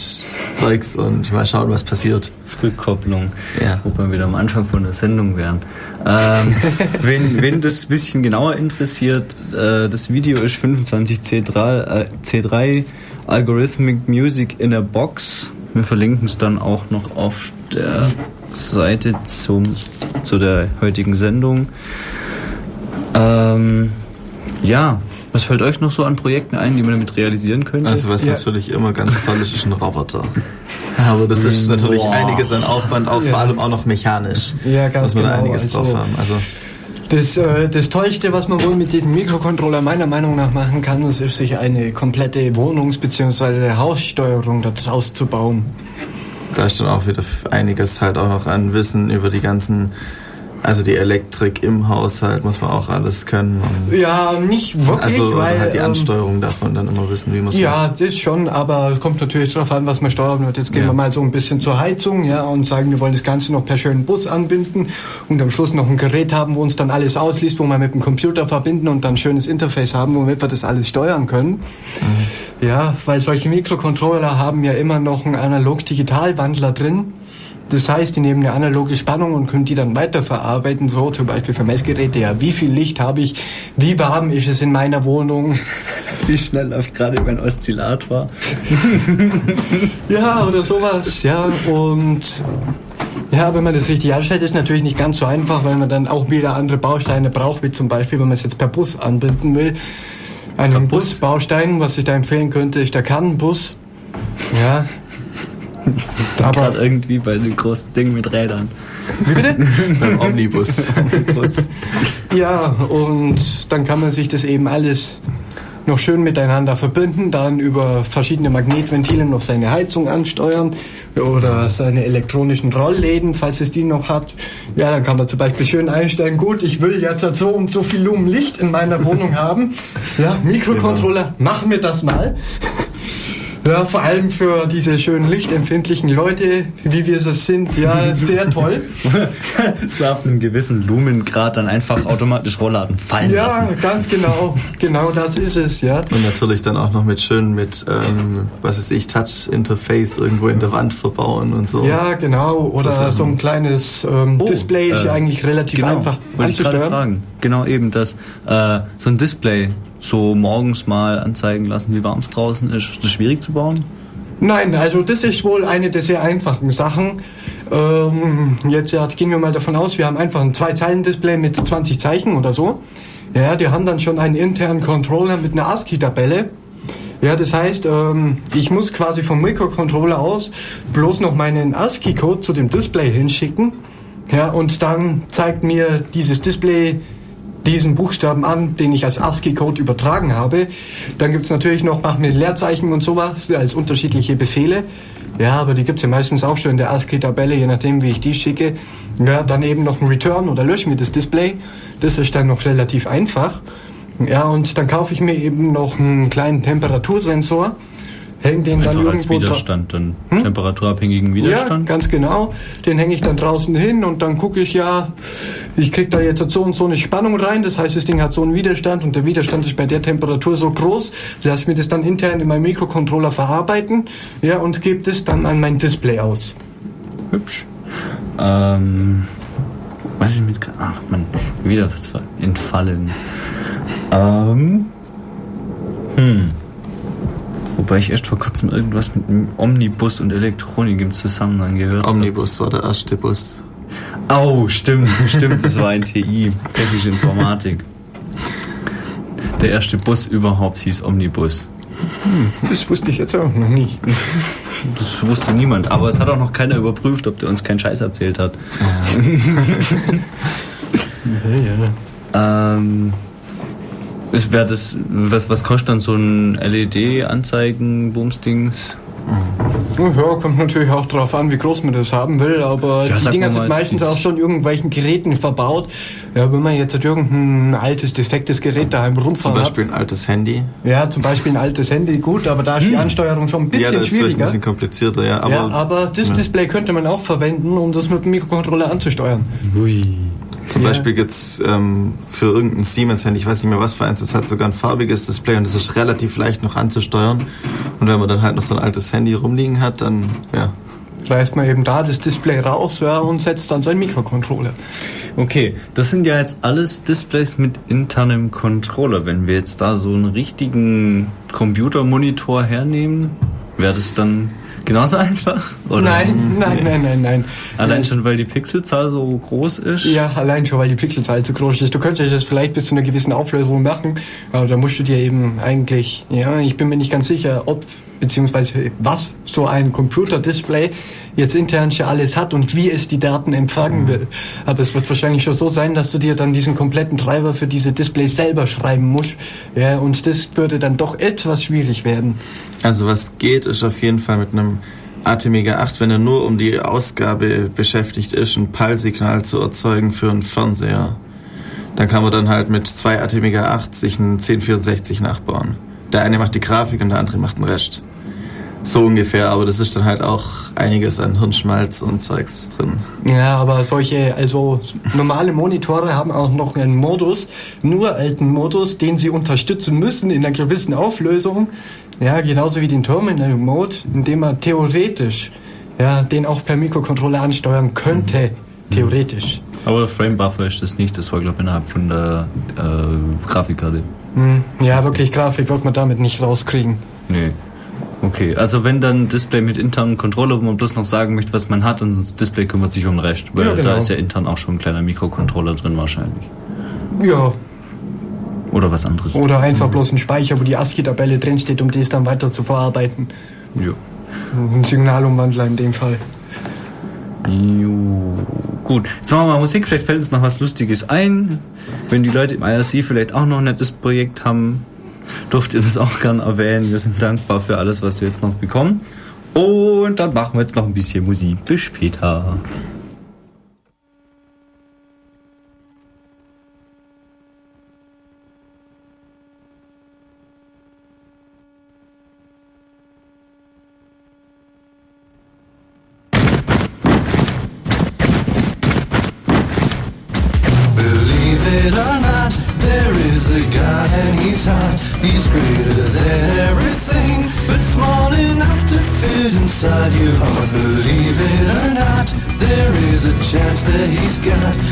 Zeugs und mal schauen, was passiert. Rückkopplung, Ja. wo wir wieder am Anfang von der Sendung wären. Ähm, wenn, wenn das ein bisschen genauer interessiert, äh, das Video ist 25C3 äh, C3 Algorithmic Music in a Box. Wir verlinken es dann auch noch auf der Seite zum, zu der heutigen Sendung. Ähm, ja, was fällt euch noch so an Projekten ein, die man damit realisieren könnte? Also was Ja. natürlich immer ganz toll ist, ist ein Roboter. Aber das ist natürlich Boah. einiges an Aufwand, auch vor allem auch noch mechanisch. Ja, ganz Muss man da genau, einiges also- drauf haben. Also Das, äh, das Tollste, was man wohl mit diesem Mikrocontroller meiner Meinung nach machen kann, ist, ist sich eine komplette Wohnungs- bzw. Haussteuerung daraus zu bauen. da ist dann auch wieder einiges halt auch noch an Wissen über die ganzen, also die Elektrik im Haushalt muss man auch alles können. Ja, nicht wirklich, also weil... halt die ähm, Ansteuerung davon dann immer wissen, wie man es Ja, macht. das ist schon, aber es kommt natürlich darauf an, was man steuern wird. Jetzt gehen Ja. wir mal so ein bisschen zur Heizung, ja, und sagen, wir wollen das Ganze noch per schönen Bus anbinden und am Schluss noch ein Gerät haben, wo uns dann alles ausliest, wo wir mit dem Computer verbinden und dann ein schönes Interface haben, womit wir das alles steuern können. Ja, weil solche Mikrocontroller haben ja immer noch einen Analog-Digital-Wandler drin. Das heißt, die nehmen eine analoge Spannung und können die dann weiterverarbeiten, so zum Beispiel für Messgeräte. Ja, wie viel Licht habe ich? Wie warm ist es in meiner Wohnung? Wie schnell läuft gerade mein Oszillator? Ja, oder sowas, ja. Und ja, wenn man das richtig anstellt, ist natürlich nicht ganz so einfach, weil man dann auch wieder andere Bausteine braucht, wie zum Beispiel, wenn man es jetzt per Bus anbinden will. Einen Bus? Busbaustein, was ich da empfehlen könnte, ist der Kannenbus. Ja. Gerade Aber irgendwie bei dem großen Ding mit Rädern. Beim Omnibus. Bus. ja, und dann kann man sich das eben alles noch schön miteinander verbinden, dann über verschiedene Magnetventile noch seine Heizung ansteuern oder seine elektronischen Rollläden, falls es die noch hat. Ja, dann kann man zum Beispiel schön einstellen, gut, ich will jetzt so und so viel Lumen Licht in meiner Wohnung haben. Ja, Mikrocontroller, mach mir das mal. Ja, vor allem für diese schönen lichtempfindlichen Leute, wie wir es sind, ja, sehr toll. so ab einem gewissen Lumengrad dann einfach automatisch Rollladen fallen Ja, lassen. ganz genau. Genau das ist es, ja. Und natürlich dann auch noch mit schön mit, ähm, was weiß ich, Touch-Interface irgendwo in der Wand verbauen und so. Ja, genau. Oder Zusammen. so ein kleines ähm, Oh, Display ist äh, ja eigentlich relativ Genau, einfach wollte ich anzusteuern. fragen. Genau eben das. Äh, so ein Display so morgens mal anzeigen lassen, wie warm es draußen ist. Ist das schwierig zu bauen? Nein, also das ist wohl eine der sehr einfachen Sachen. Ähm, jetzt ja, gehen wir mal davon aus, wir haben einfach ein Zwei-Zeilen-Display mit 20 Zeichen oder so. Ja, die haben dann schon einen internen Controller mit einer ASCII-Tabelle. Ja, das heißt, ähm, ich muss quasi vom Mikrocontroller aus bloß noch meinen ASCII-Code zu dem Display hinschicken. Ja, und dann zeigt mir dieses Display diesen Buchstaben an, den ich als ASCII-Code übertragen habe. Dann gibt's natürlich noch, mach mir Leerzeichen und sowas als unterschiedliche Befehle. Ja, aber die gibt's ja meistens auch schon in der ASCII-Tabelle, je nachdem, wie ich die schicke. Ja, dann eben noch ein Return oder lösch mir das Display. Das ist dann noch relativ einfach. Ja, und dann kaufe ich mir eben noch einen kleinen Temperatursensor, häng den dann Einfach als irgendwo dra- Widerstand, dann temperaturabhängigen Widerstand. ja, ganz genau. Den hänge ich dann draußen hin und dann gucke ich ja, ich krieg da jetzt so und so eine Spannung rein. Das heißt, das Ding hat so einen Widerstand und der Widerstand ist bei der Temperatur so groß. Lass mir das dann intern in meinem Mikrocontroller verarbeiten, ja, und gebe das dann an mein Display aus. Hübsch. Ähm, was ist mit. Ach man, wieder was entfallen. Ähm, Wobei ich erst vor kurzem irgendwas mit einem Omnibus und Elektronik im Zusammenhang gehört habe. Omnibus war der erste Bus. Oh, stimmt, stimmt, das war ein TI, technische Informatik. Der erste Bus überhaupt hieß Omnibus. Das wusste ich jetzt auch noch nicht. Das wusste niemand, aber es hat auch noch keiner überprüft, ob der uns keinen Scheiß erzählt hat. Ähm, ist, wär das, was, was kostet dann so ein LED-Anzeigen-Bumsdings? Ja, kommt natürlich auch drauf an, wie groß man das haben will, aber Ja, die Dinger sind meistens auch schon irgendwelchen Geräten verbaut. Ja, wenn man jetzt halt irgendein altes, defektes Gerät daheim Zum rumfahren Beispiel ein altes Handy. hat, ja, zum Beispiel ein altes Handy, gut, aber da ist die Ansteuerung schon ein ja, bisschen das ist vielleicht ein schwieriger. bisschen komplizierter, ja. Aber, ja, aber das ja. Display könnte man auch verwenden, um das mit dem Mikrocontroller anzusteuern. Ui. Zum Ja. Beispiel gibt's ähm, für irgendein Siemens-Handy, ich weiß nicht mehr was für eins, das hat sogar ein farbiges Display und das ist relativ leicht noch anzusteuern. Und wenn man dann halt noch so ein altes Handy rumliegen hat, dann, ja. Reißt man eben da das Display raus ja, und setzt dann seinen Mikrocontroller. Okay, das sind ja jetzt alles Displays mit internem Controller. Wenn wir jetzt da so einen richtigen Computermonitor hernehmen, wäre das dann genauso einfach? Oder? Nein, nein, nein, nein, nein. Allein schon, weil die Pixelzahl so groß ist? Ja, allein schon, weil die Pixelzahl zu groß ist. Du könntest das vielleicht bis zu einer gewissen Auflösung machen, aber da musst du dir eben eigentlich, ja, ich bin mir nicht ganz sicher, ob beziehungsweise was so ein Computerdisplay jetzt intern schon alles hat und wie es die Daten empfangen will. Aber es wird wahrscheinlich schon so sein, dass du dir dann diesen kompletten Treiber für diese Displays selber schreiben musst. Ja, und das würde dann doch etwas schwierig werden. Also was geht, ist auf jeden Fall mit einem Atemiga 8, wenn er nur um die Ausgabe beschäftigt ist, ein PAL-Signal zu erzeugen für einen Fernseher. Dann kann man dann halt mit zwei Atemiga 8 sich einen 1064 nachbauen. Der eine macht die Grafik und der andere macht den Rest. So ungefähr, aber das ist dann halt auch einiges an Hirnschmalz und Zeugs drin. Ja, aber solche, also normale Monitore haben auch noch einen Modus, nur alten Modus, den sie unterstützen müssen in einer gewissen Auflösung. Ja, genauso wie den Terminal Mode, in dem man theoretisch, ja, den auch per Mikrocontroller ansteuern könnte. Theoretisch. Aber der Frame Buffer ist das nicht, das war glaube ich innerhalb von der äh, Grafikkarte. Hm. Ja, wirklich Grafik wird man damit nicht rauskriegen. Nee. Okay, also wenn dann Display mit internem Controller, wo man bloß noch sagen möchte, was man hat und das Display kümmert sich um den Rest, weil Ja, genau. da ist ja intern auch schon ein kleiner Mikrocontroller drin wahrscheinlich. Ja, Oder was anderes. oder einfach bloß ein Speicher, wo die ASCII-Tabelle drinsteht, um das dann weiter zu verarbeiten. Ja. Ein Signalumwandler in dem Fall. Jo. Gut, jetzt machen wir mal Musik, vielleicht fällt uns noch was Lustiges ein. Wenn die Leute im IRC vielleicht auch noch ein nettes Projekt haben, dürft ihr das auch gern erwähnen. Wir sind dankbar für alles, was wir jetzt noch bekommen. Und dann machen wir jetzt noch ein bisschen Musik. Bis später. That he's got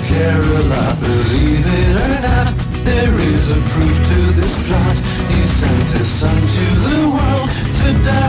Carol, I Believe it or not, there is a proof to this plot. He sent his son to the world to die.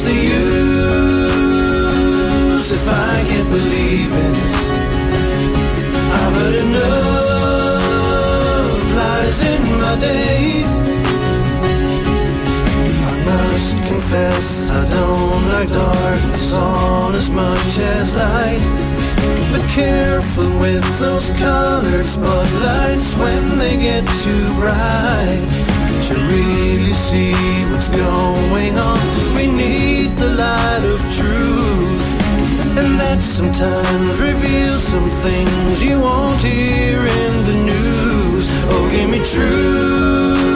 What's the use if I can't believe it? I've heard enough lies in my days. I must confess I don't like darkness all as much as light. But careful with those colored spotlights when they get too bright. To really see what's going on, we need the light of truth. And that sometimes reveals some things you won't hear in the news. Oh, give me truth,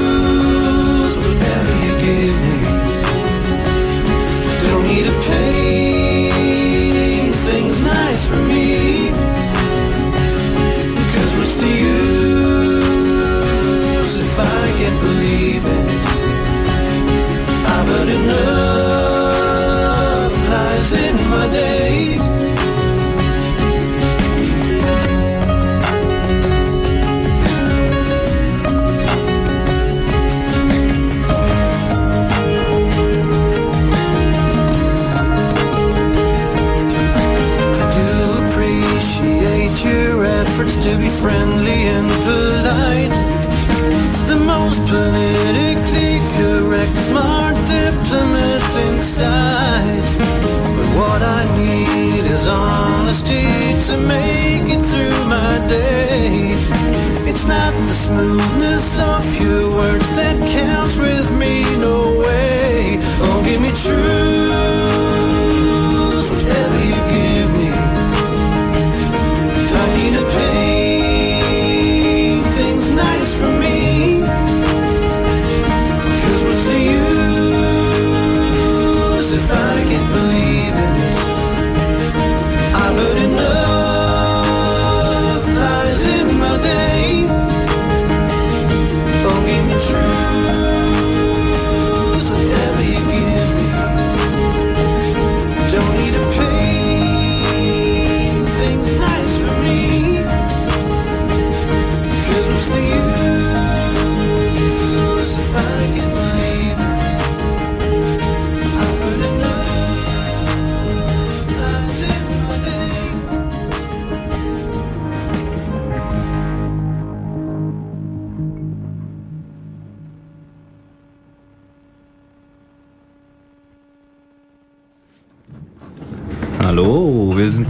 smoothness of your words that counts with me, no way. Oh, give me truth,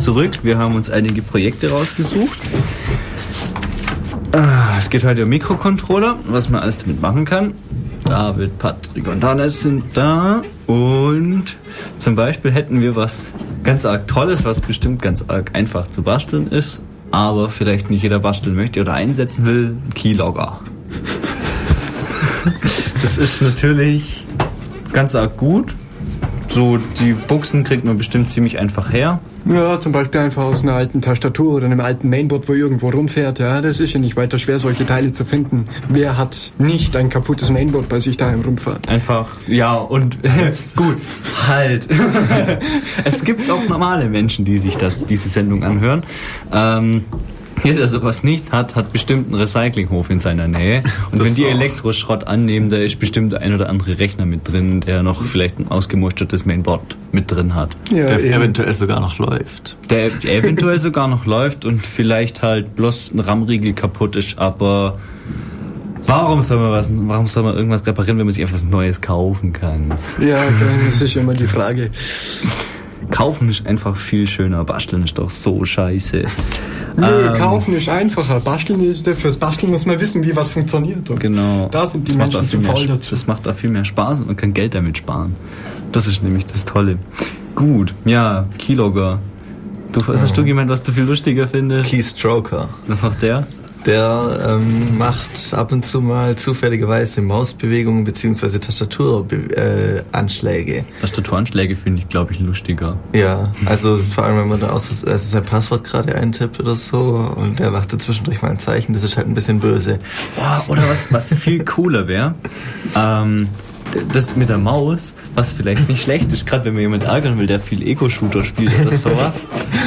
zurück. Wir haben uns einige Projekte rausgesucht. Ah, Es geht heute um Mikrocontroller, was man alles damit machen kann. David, Patrick und Hannes sind da. Und zum Beispiel hätten wir was ganz arg Tolles, was bestimmt ganz arg einfach zu basteln ist, aber vielleicht nicht jeder basteln möchte oder einsetzen will. Keylogger. das ist natürlich ganz arg gut. So, die Buchsen kriegt man bestimmt ziemlich einfach her. Ja, zum Beispiel einfach aus einer alten Tastatur oder einem alten Mainboard, wo irgendwo rumfährt. Ja, das ist ja nicht weiter schwer, solche Teile zu finden. Wer hat nicht ein kaputtes Mainboard bei sich daheim rumfahren? Einfach, ja, und gut, halt. es gibt auch normale Menschen, die sich das, diese Sendung anhören. Ähm, jeder, der sowas nicht hat, hat bestimmt einen Recyclinghof in seiner Nähe. Und Das wenn die. Elektroschrott annehmen, da ist bestimmt der ein oder andere Rechner mit drin, der noch vielleicht ein ausgemustertes Mainboard mit drin hat. Ja, der eben. eventuell sogar noch läuft. Der eventuell sogar noch läuft und vielleicht halt bloß ein RAM-Riegel kaputt ist, aber warum soll man was, warum soll man irgendwas reparieren, wenn man sich einfach was Neues kaufen kann? ja, das ist immer die Frage. Kaufen ist einfach viel schöner, basteln ist doch so scheiße. Nö, Ähm, kaufen ist einfacher. Basteln ist, fürs Basteln muss man wissen, wie was funktioniert. Und Genau. Da sind die Das macht Menschen zu mehr, faul dazu. Das macht auch viel mehr Spaß und man kann Geld damit sparen. Das ist nämlich das Tolle. Gut, ja, Keylogger. Du, was hast du gemeint, was du viel lustiger findest? Keystroker. Was macht der? Der ähm, macht ab und zu mal zufälligerweise Mausbewegungen bzw. Tastaturanschläge. Tastaturanschläge finde ich, glaube ich, lustiger. Ja, also vor allem, wenn man da aus, also sein Passwort gerade eintippt oder so und der macht zwischendurch mal ein Zeichen, das ist halt ein bisschen böse. Boah, oder was, was viel cooler wäre, ähm, das mit der Maus, was vielleicht nicht schlecht ist, gerade wenn man jemand ärgern will, der viel Ego-Shooter spielt oder sowas.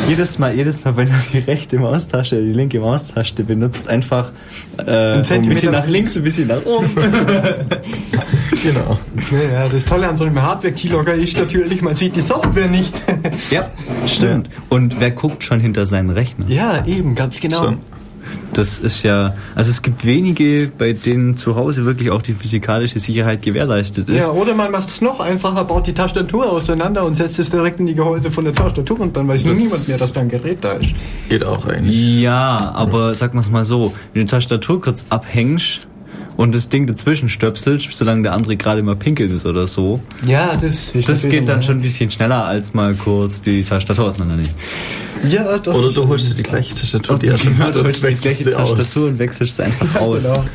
jedes Mal, jedes Mal, wenn er die rechte Maustaste, die linke Maustaste benutzt, einfach äh, ein Zentimeter bisschen nach links, ein bisschen nach oben. Genau. Ja, das Tolle an so einem Hardware-Keylogger ist natürlich, man sieht die Software nicht. ja, stimmt. Und wer guckt schon hinter seinen Rechner? ja, eben, ganz genau. Schon. Das ist ja, also es gibt wenige, bei denen zu Hause wirklich auch die physikalische Sicherheit gewährleistet ist. Ja, oder man macht es noch einfacher, baut die Tastatur auseinander und setzt es direkt in die Gehäuse von der Tastatur und dann weiß Das- niemand mehr, dass da ein Gerät da ist. Geht auch eigentlich. Ja, aber sag mal's mal so, wenn du die Tastatur kurz abhängst und das Ding dazwischen stöpselst, solange der andere gerade mal pinkelt ist oder so, Ja, das ist das geht dann normal. schon ein bisschen schneller, als mal kurz die Tastatur auseinandernehmen. Ja, das Oder du holst dir die gleiche Tastatur, die er du schon hat, und holst die gleiche sie aus. Tastatur und wechselst sie einfach aus. Genau.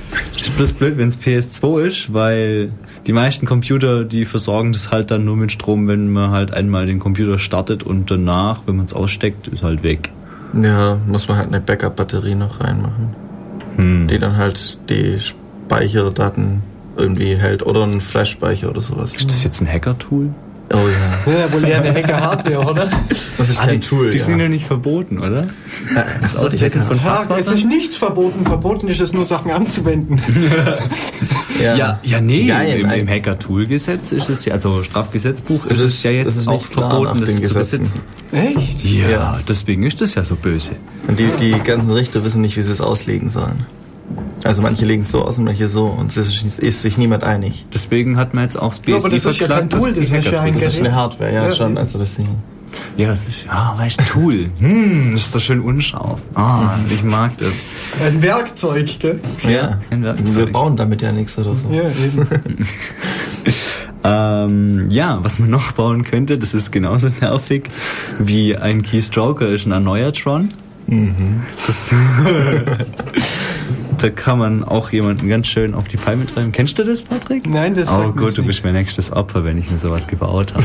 Ist bloß blöd, wenn es PS2 ist, weil die meisten Computer, die versorgen das halt dann nur mit Strom, wenn man halt einmal den Computer startet und danach, wenn man es aussteckt, ist halt weg. Ja, muss man halt eine Backup-Batterie noch reinmachen, Hm. die dann halt die Speicherdaten irgendwie hält oder einen Flash-Speicher oder sowas. Ist das jetzt ein Hacker-Tool? Oh ja. Ja, wohl eher eine Hacker-Hardware, oder? Das ist Ah, kein die, Tool. Die ja. sind ja nicht verboten, oder? das Ausdecken von Ja, es ist Passwörtern? nichts verboten. Verboten ist es nur, Sachen anzuwenden. ja. Ja, ja, nee, Ja, im, im Hacker-Tool-Gesetz ist es ja, also Strafgesetzbuch ist Es ist- ja jetzt ist auch verboten, das zu besitzen. Echt? Ja, Ja. deswegen ist das ja so böse. Und die, die ganzen Richter wissen nicht, wie sie es auslegen sollen. Also manche legen es so aus und manche so und es ist, ist sich niemand einig. Deswegen hat man jetzt auch das Ja, BSI aber das ist ja kein Tool, die das ist ja ein Das ist eine Hardware, ja, Ja, schon. Also deswegen. Ja, das ist, ah, weißt du, Tool. Hm, das ist doch schön unscharf. Ah, ich mag das. Ein Werkzeug, gell? Ja. ein Werkzeug. Wir bauen damit ja nichts oder so. Ja, eben. Ähm, ja, was man noch bauen könnte, das ist genauso nervig wie ein Keystroker, ist ein Erneuertron. Das, da kann man auch jemanden ganz schön auf die Palme treiben. Kennst du das, Patrick? Nein, das Oh sagt mir gut, du bist mein nächstes Opfer, wenn ich mir sowas gebaut habe.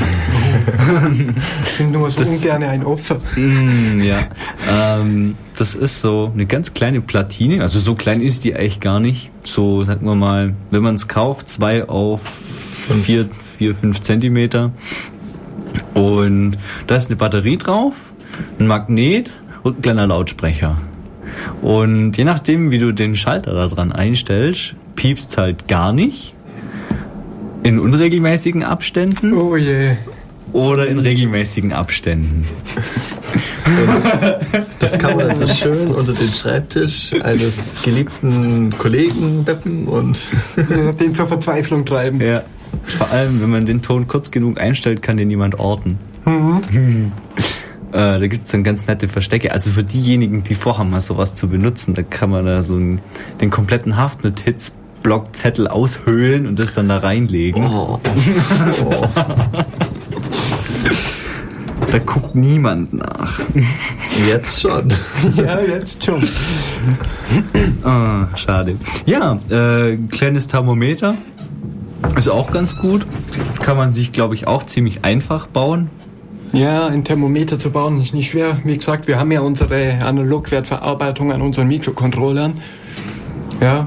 Ich bin nur so Das- ungern ein Opfer. Mm, ja, ähm, das ist so eine ganz kleine Platine. Also so klein ist die eigentlich gar nicht. So, sagen wir mal, wenn man es kauft, zwei auf vier, vier, fünf Zentimeter. Und da ist eine Batterie drauf, ein Magnet und ein kleiner Lautsprecher. Und je nachdem, wie du den Schalter da dran einstellst, piepst halt gar nicht. In unregelmäßigen Abständen Oh je. oder in regelmäßigen Abständen. Das kann man also schön unter den Schreibtisch eines geliebten Kollegen beppen und Den zur Verzweiflung treiben. Ja. Vor allem, wenn man den Ton kurz genug einstellt, kann den niemand orten. Äh, da gibt's dann ganz nette Verstecke. Also für diejenigen, die vorhaben, mal sowas zu benutzen, da kann man da so einen, den kompletten Haftnotiz-Blockzettel aushöhlen und das dann da reinlegen. oh, Da guckt niemand nach. jetzt schon. Ja, jetzt schon. Ah, schade. Ja, äh, kleines Thermometer. Ist auch ganz gut. Kann man sich, glaube ich, auch ziemlich einfach bauen. Ja, ein Thermometer zu bauen ist nicht schwer. Wie gesagt, wir haben ja unsere Analogwertverarbeitung an unseren Mikrocontrollern. Ja,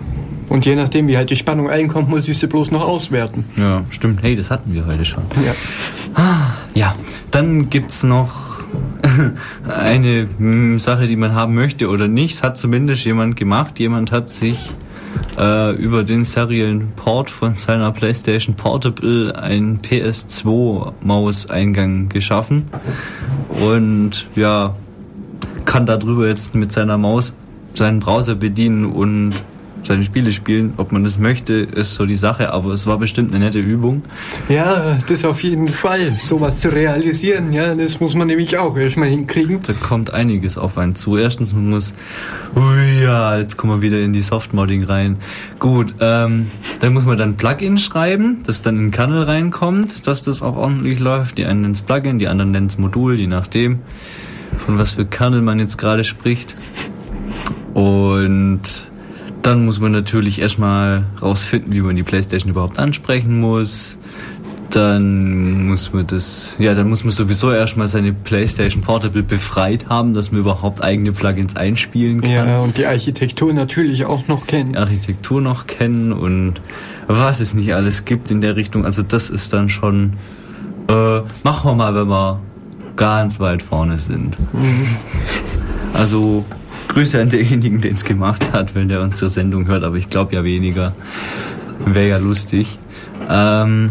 und je nachdem, wie halt die Spannung einkommt, muss ich sie bloß noch auswerten. Ja, stimmt. Hey, das hatten wir heute schon. Ja. Ja, dann gibt's noch eine hm, Sache, die man haben möchte oder nicht. Es hat zumindest jemand gemacht. Jemand hat sich äh, über den seriellen Port von seiner PlayStation Portable einen PS2-Mauseingang geschaffen. Und ja, kann darüber jetzt mit seiner Maus seinen Browser bedienen und seine Spiele spielen. Ob man das möchte, ist so die Sache, aber es war bestimmt eine nette Übung. Ja, das auf jeden Fall. Sowas zu realisieren, ja, das muss man nämlich auch erstmal hinkriegen. Da kommt einiges auf einen zu. Erstens, man muss, ui, ja, jetzt kommen wir wieder in die Softmodding rein. Gut, ähm, dann muss man dann Plugin schreiben, das dann in den Kernel reinkommt, dass das auch ordentlich läuft. Die einen nennen es Plugin, die anderen nennen es Modul, je nachdem, von was für Kernel man jetzt gerade spricht. Und dann muss man natürlich erstmal rausfinden, wie man die Playstation überhaupt ansprechen muss. Dann muss man das, ja, dann muss man sowieso erstmal seine Playstation Portable befreit haben, dass man überhaupt eigene Plugins einspielen kann. Ja, und die Architektur natürlich auch noch kennen. Die Architektur noch kennen und was es nicht alles gibt in der Richtung. Also das ist dann schon, äh, machen wir mal, wenn wir ganz weit vorne sind. Also Grüße an denjenigen, den es gemacht hat, wenn der unsere Sendung hört, aber ich glaube ja weniger. Wäre ja lustig. Ähm,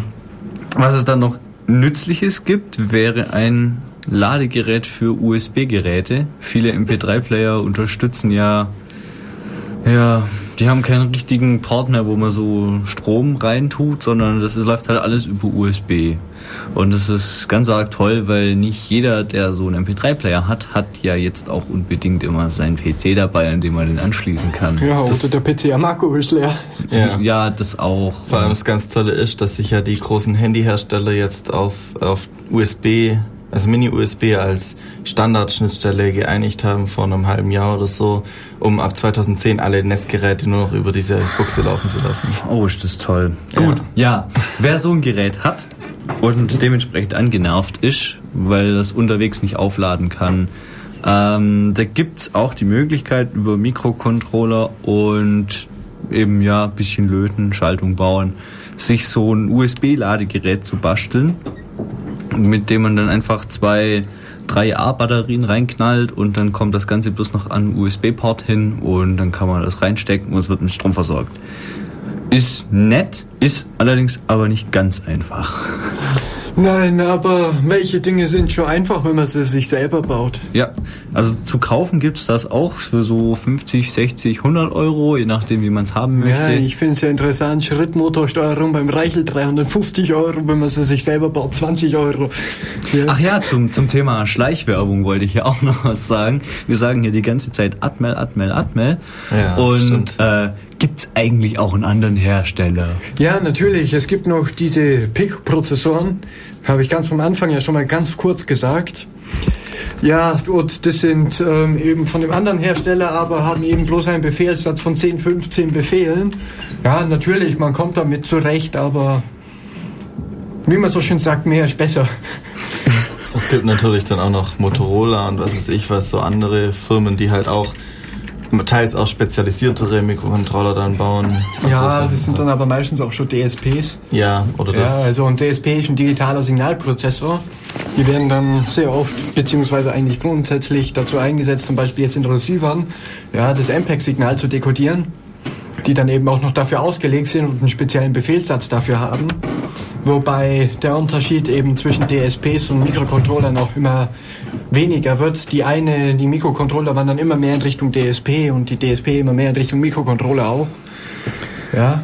was es dann noch Nützliches gibt, wäre ein Ladegerät für USB-Geräte. Viele MP3-Player unterstützen ja, ja, die haben keinen richtigen Port mehr, wo man so Strom reintut, sondern das ist, läuft halt alles über USB. Und das ist ganz arg toll, weil nicht jeder, der so einen MP3-Player hat, hat ja jetzt auch unbedingt immer seinen PC dabei, an dem man den anschließen kann. Ja, Das- oder der PC am Akku ist leer. Ja. Ja, das auch. Vor allem das ganz Tolle ist, dass sich ja die großen Handyhersteller jetzt auf, auf USB, also Mini-USB als Standardschnittstelle geeinigt haben vor einem halben Jahr oder so, um ab 2010 alle Nestgeräte nur noch über diese Buchse laufen zu lassen. Oh, ist das toll. Ja. Gut, ja. Wer so ein Gerät hat und dementsprechend angenervt ist, weil das unterwegs nicht aufladen kann, ähm, da gibt's auch die Möglichkeit über Mikrocontroller und eben ja ein bisschen löten, Schaltung bauen, sich so ein USB-Ladegerät zu basteln, mit dem man dann einfach zwei 3A-Batterien reinknallt und dann kommt das Ganze bloß noch an USB-Port hin und dann kann man das reinstecken und es wird mit Strom versorgt. Ist nett, ist allerdings aber nicht ganz einfach. Nein, aber welche Dinge sind schon einfach, wenn man sie sich selber baut? Ja, also zu kaufen gibt's das auch für so 50, 60, 100 Euro, je nachdem, wie man es haben möchte. Ja, ich finde es ja interessant. Schrittmotorsteuerung beim Reichel 350 Euro, wenn man sie sich selber baut, 20 Euro. Ja. Ach ja, zum, zum Thema Schleichwerbung wollte ich ja auch noch was sagen. Wir sagen hier die ganze Zeit Atmel, Atmel, Atmel. Ja, Und stimmt. Äh, gibt's eigentlich auch einen anderen Hersteller? Ja, natürlich. Es gibt noch diese PIC-Prozessoren. Habe ich ganz am Anfang ja schon mal ganz kurz gesagt. Ja, und das sind ähm, eben von dem anderen Hersteller, aber haben eben bloß einen Befehlssatz von 10, 15 Befehlen. Ja, natürlich, man kommt damit zurecht, aber wie man so schön sagt, mehr ist besser. Es gibt natürlich dann auch noch Motorola und was weiß ich was, so andere Firmen, die halt auch teils auch spezialisiertere Mikrocontroller dann bauen. So Ja, Sachen. das sind dann aber meistens auch schon DSPs. Ja, oder das. Ja, also ein DSP ist ein digitaler Signalprozessor. Die werden dann sehr oft, beziehungsweise eigentlich grundsätzlich dazu eingesetzt, zum Beispiel jetzt in Receivern, ja, das MPEG-Signal zu dekodieren, die dann eben auch noch dafür ausgelegt sind und einen speziellen Befehlssatz dafür haben. Wobei der Unterschied eben zwischen DSPs und Mikrocontrollern auch immer weniger wird. Die eine, die Mikrocontroller wandern immer mehr in Richtung DSP und die DSP immer mehr in Richtung Mikrocontroller auch. Ja.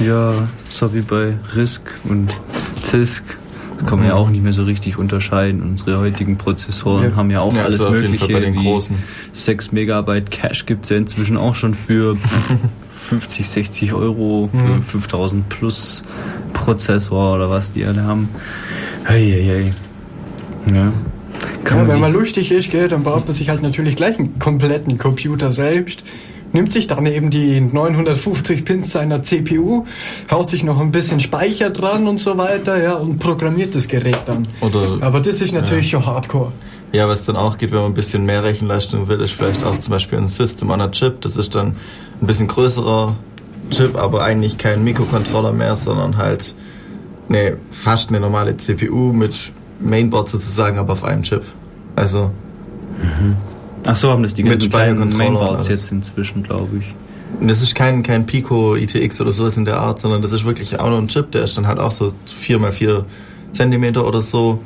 Ja, so wie bei RISC und CISC. Das kann man ja auch nicht mehr so richtig unterscheiden. Unsere heutigen Prozessoren Ja. haben ja auch Ja, alles also Mögliche. Bei den wie großen. 6 Megabyte Cache gibt's ja inzwischen auch schon für 50, 60 Euro für Mhm. 5000 plus Prozessor oder was die alle haben. Hey, hey, hey. Ja. Kann Ja, man wenn man lustig ist, gell, dann baut man sich halt natürlich gleich einen kompletten Computer selbst. Nimmt sich dann eben die 950 Pins seiner CPU, haut sich noch ein bisschen Speicher dran und so weiter, ja, und programmiert das Gerät dann. Oder- Aber das ist natürlich schon Hardcore. Ja, was dann auch geht, wenn man ein bisschen mehr Rechenleistung will, ist vielleicht auch zum Beispiel ein System on a Chip. Das ist dann ein bisschen größerer Chip, aber eigentlich kein Mikrocontroller mehr, sondern halt ne, fast eine normale CPU mit Mainboard sozusagen, aber auf einem Chip. Also, Ach so, haben das die Mit ganzen kleinen Mainboards jetzt inzwischen, glaube ich. und das ist kein, kein Pico ITX oder sowas in der Art, sondern das ist wirklich auch nur ein Chip, der ist dann halt auch so 4x4 Zentimeter oder so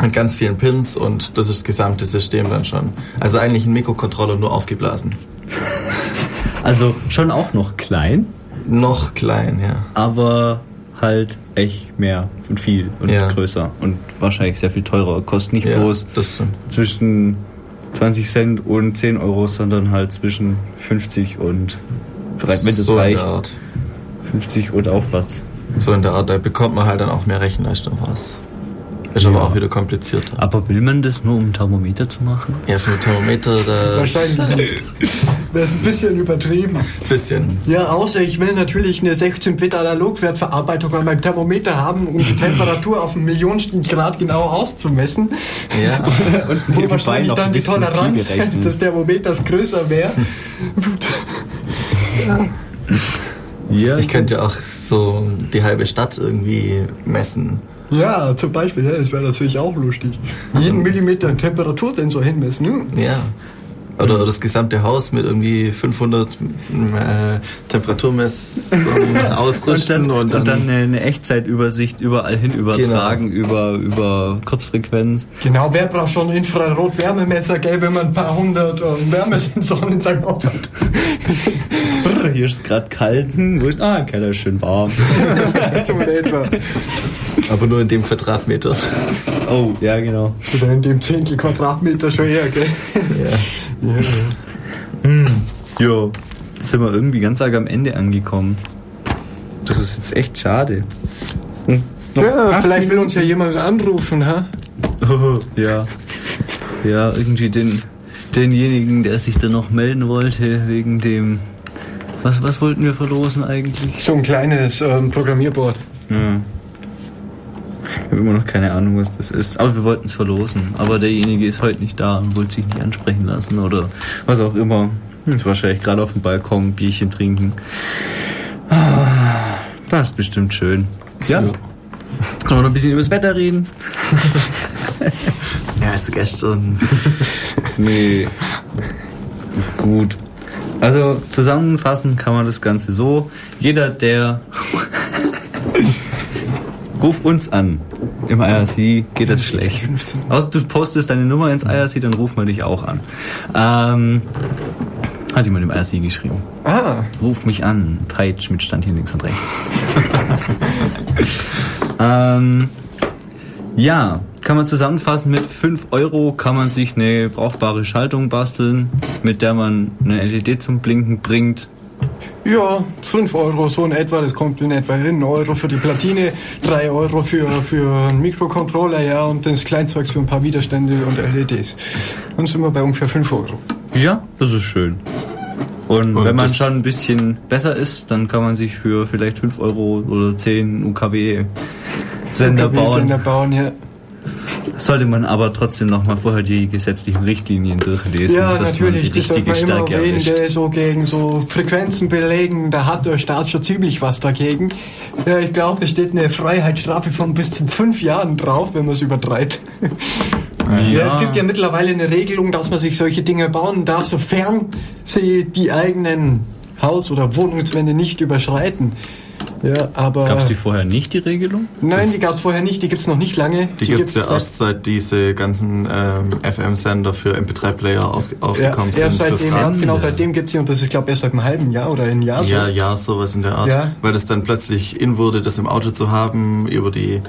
mit ganz vielen Pins und das ist das gesamte System dann schon. Also eigentlich ein Mikrocontroller nur aufgeblasen. Also schon auch noch klein, Noch klein, ja. aber halt echt mehr und viel und Ja. größer und wahrscheinlich sehr viel teurer. Kostet nicht Ja, bloß zwischen 20 Cent und 10 Euro, sondern halt zwischen 50 und, wenn es so reicht, der Art. 50 und aufwärts. So in der Art, da bekommt man halt dann auch mehr Rechenleistung raus. Ist aber auch wieder komplizierter. Aber will man das nur, um ein Thermometer zu machen? Ja, für ein Thermometer, da Wahrscheinlich nicht. Das ist ein bisschen übertrieben. bisschen. Ja, außer ich will natürlich eine 16-Bit Analogwertverarbeitung an meinem Thermometer haben, um die Temperatur auf ein Millionstel Grad genau auszumessen. Ja. Und Wo wahrscheinlich dann die Toleranz des Thermometers größer wäre. Ja, Ich könnte ja auch so die halbe Stadt irgendwie messen. Ja, zum Beispiel, das wäre natürlich auch lustig. Jeden Millimeter Temperatursensor hinmessen, ne? Ja. Oder das gesamte Haus mit irgendwie 500 äh, Temperaturmessungen und ausrüsten dann, und dann, und dann eine, eine Echtzeitübersicht überall hin übertragen über, über Kurzfrequenz. Genau, wer braucht schon Infrarot-Wärmemesser, gell, wenn man ein paar hundert ähm, Wärmesensoren in seinem Haus hat? Brr, Hier ist gerade kalt. Hm, wo ist, ah, im Keller ist schön warm. so in etwa. aber nur in dem Quadratmeter. Oh, ja, genau. Oder in dem Zehntel Quadratmeter schon her, gell? Ja. Ja, Jo, jetzt sind wir irgendwie ganz arg am Ende angekommen. Das ist jetzt echt schade. Hm, ja vielleicht will uns ja jemand anrufen, ha? Oh, ja. Ja, irgendwie den, denjenigen, der sich da noch melden wollte, wegen dem. Was, was wollten wir verlosen eigentlich? So ein kleines ähm, Programmierboard. Ja. Ich habe immer noch keine Ahnung, was das ist. Aber wir wollten es verlosen. Aber derjenige ist heute nicht da und wollte sich nicht ansprechen lassen oder was auch immer. Ist wahrscheinlich gerade auf dem Balkon Bierchen trinken. Ah, Das ist bestimmt schön. Ja. Ja. Sollen wir noch ein bisschen über das Wetter reden? Ja, also gestern. Nee. Gut. Also zusammenfassen kann man das Ganze so. Jeder, der Ruf uns an. Im IRC geht das schlecht. Außer du postest deine Nummer ins IRC, dann ruft man dich auch an. Ähm, hat jemand im IRC geschrieben. Ah, Ruf mich an. Peitsch mit Stand hier links und rechts. ähm, ja, kann man zusammenfassen, mit 5 Euro kann man sich eine brauchbare Schaltung basteln, mit der man eine LED zum Blinken bringt. Ja, 5 Euro so in etwa, das kommt in etwa hin. 1 Euro für die Platine, 3 Euro für, für einen Mikrocontroller, ja, und das Kleinzeugs für ein paar Widerstände und LEDs. Dann sind wir bei ungefähr 5 Euro. Ja, das ist schön. Und, Und wenn man schon ein bisschen besser ist, dann kann man sich für vielleicht 5 Euro oder 10 UKW Sender bauen. Sender bauen, ja. Sollte man aber trotzdem noch mal vorher die gesetzlichen Richtlinien durchlesen, Ja, dass natürlich, man die das richtige immer Stärke erwähnen, erwischt. der so gegen so Frequenzen belegen, da hat der Staat schon ziemlich was dagegen. Ja, ich glaube, es steht eine Freiheitsstrafe von bis zu fünf Jahren drauf, wenn man es übertreibt. Ja. es gibt ja mittlerweile eine Regelung, dass man sich solche Dinge bauen darf, sofern sie die eigenen Haus- oder Wohnungswände nicht überschreiten. Ja, aber... Gab es die vorher nicht, die Regelung? Nein, die gab es vorher nicht, die gibt es noch nicht lange. Die gibt es ja seit- erst seit diese ganzen ähm, FM-Sender für MP3-Player auf, ja, aufgekommen erst sind. seitdem, ja, Radio. genau seitdem gibt es sie und das ist glaube erst seit einem halben Jahr oder ein Jahr so. Ja, ja, sowas in der Art. Ja. Weil es dann plötzlich in wurde, das im Auto zu haben, über die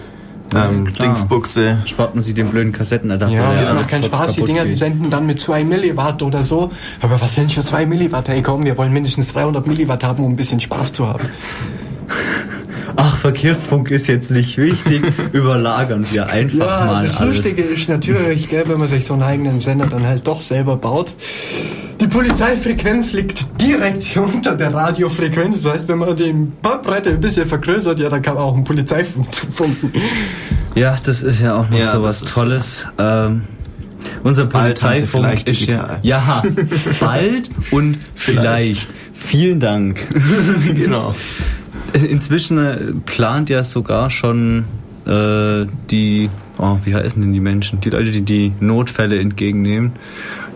ähm, klar. Dingsbuchse. Spart man sich den blöden Kassettenadapter. Ja, das der macht keinen Spaß. Die Dinger, die senden dann mit 2 Milliwatt oder so. Aber was denn für 2 Milliwatt? Hey komm, wir wollen mindestens 300 Milliwatt haben, um ein bisschen Spaß zu haben. Ach, Verkehrsfunk ist jetzt nicht wichtig. Überlagern wir einfach Ja, mal das alles. Lustige ist natürlich, gell, wenn man sich so einen eigenen Sender dann halt doch selber baut. Die Polizeifrequenz liegt direkt unter der Radiofrequenz. Das heißt, wenn man die Bandbreite ein bisschen vergrößert, ja, dann kann man auch einen Polizeifunk zufunken. Ja, das ist ja auch noch Ja, so was Tolles. Ähm, unser Polizeifunk vielleicht ist digital. ja, ja, bald und vielleicht. Vielen Dank. genau. Inzwischen äh, plant ja sogar schon äh, die, oh, wie heißen denn die Menschen? Die Leute, die die Notfälle entgegennehmen,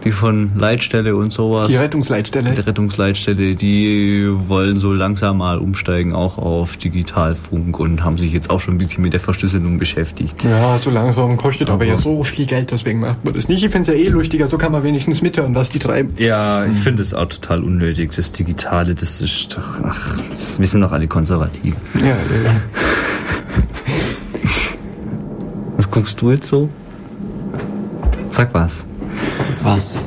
die von Leitstelle und sowas. Die Rettungsleitstelle. der Rettungsleitstelle, die wollen so langsam mal umsteigen, auch auf Digitalfunk und haben sich jetzt auch schon ein bisschen mit der Verschlüsselung beschäftigt. Ja, so langsam kostet aber ja so viel Geld, deswegen macht man das nicht. Ich finde es ja eh lustiger, so kann man wenigstens mithören, was die treiben. Ja, ich finde es auch total unnötig. Das Digitale, das ist doch, ach, das wissen doch alle konservativ. Ja, ja, ja. Was guckst du jetzt so? Sag was. Was?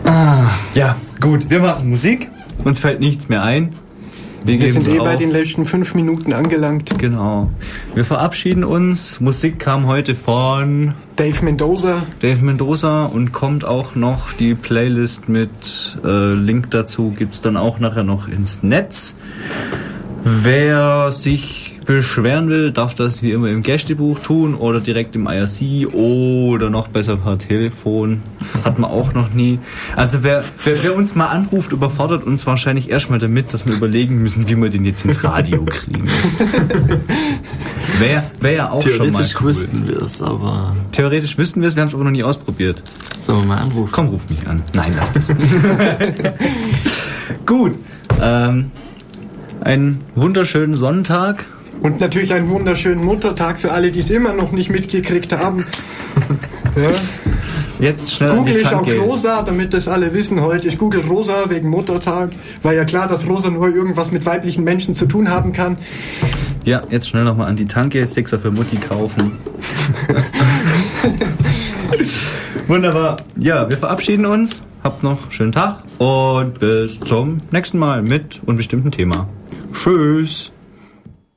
Ja, gut, wir machen Musik. Uns fällt nichts mehr ein. Wir geben's sind eh bei den letzten fünf Minuten angelangt. Genau. Wir verabschieden uns. Musik kam heute von Dave Mendoza. Dave Mendoza und kommt auch noch die Playlist mit äh, Link dazu gibt's dann auch nachher noch ins Netz. Wer sich beschweren will, darf das wie immer im Gästebuch tun oder direkt im IRC oder noch besser per Telefon. Hat man auch noch nie. Also wer, wer, wer uns mal anruft, überfordert uns wahrscheinlich erstmal damit, dass wir überlegen müssen, wie wir den jetzt ins Radio kriegen. Wäre wär ja auch schon mal Theoretisch cool. wüssten wir es, aber Theoretisch wüssten wir es, wir haben es aber noch nie ausprobiert. sollen wir mal anrufen? Komm, ruf mich an. Nein, lass das. Gut. Ähm, einen wunderschönen Sonntag. Und natürlich einen wunderschönen Muttertag für alle, die es immer noch nicht mitgekriegt haben. Ja. Jetzt schnell Google ich auch. Rosa, damit das alle wissen heute. Ich google Rosa wegen Muttertag. War ja klar, dass Rosa nur irgendwas mit weiblichen Menschen zu tun haben kann. Ja, jetzt schnell nochmal an die Tanke. Sixer für Mutti kaufen. Wunderbar. Ja, wir verabschieden uns. Habt noch einen schönen Tag und bis zum nächsten Mal mit unbestimmten Thema. Tschüss.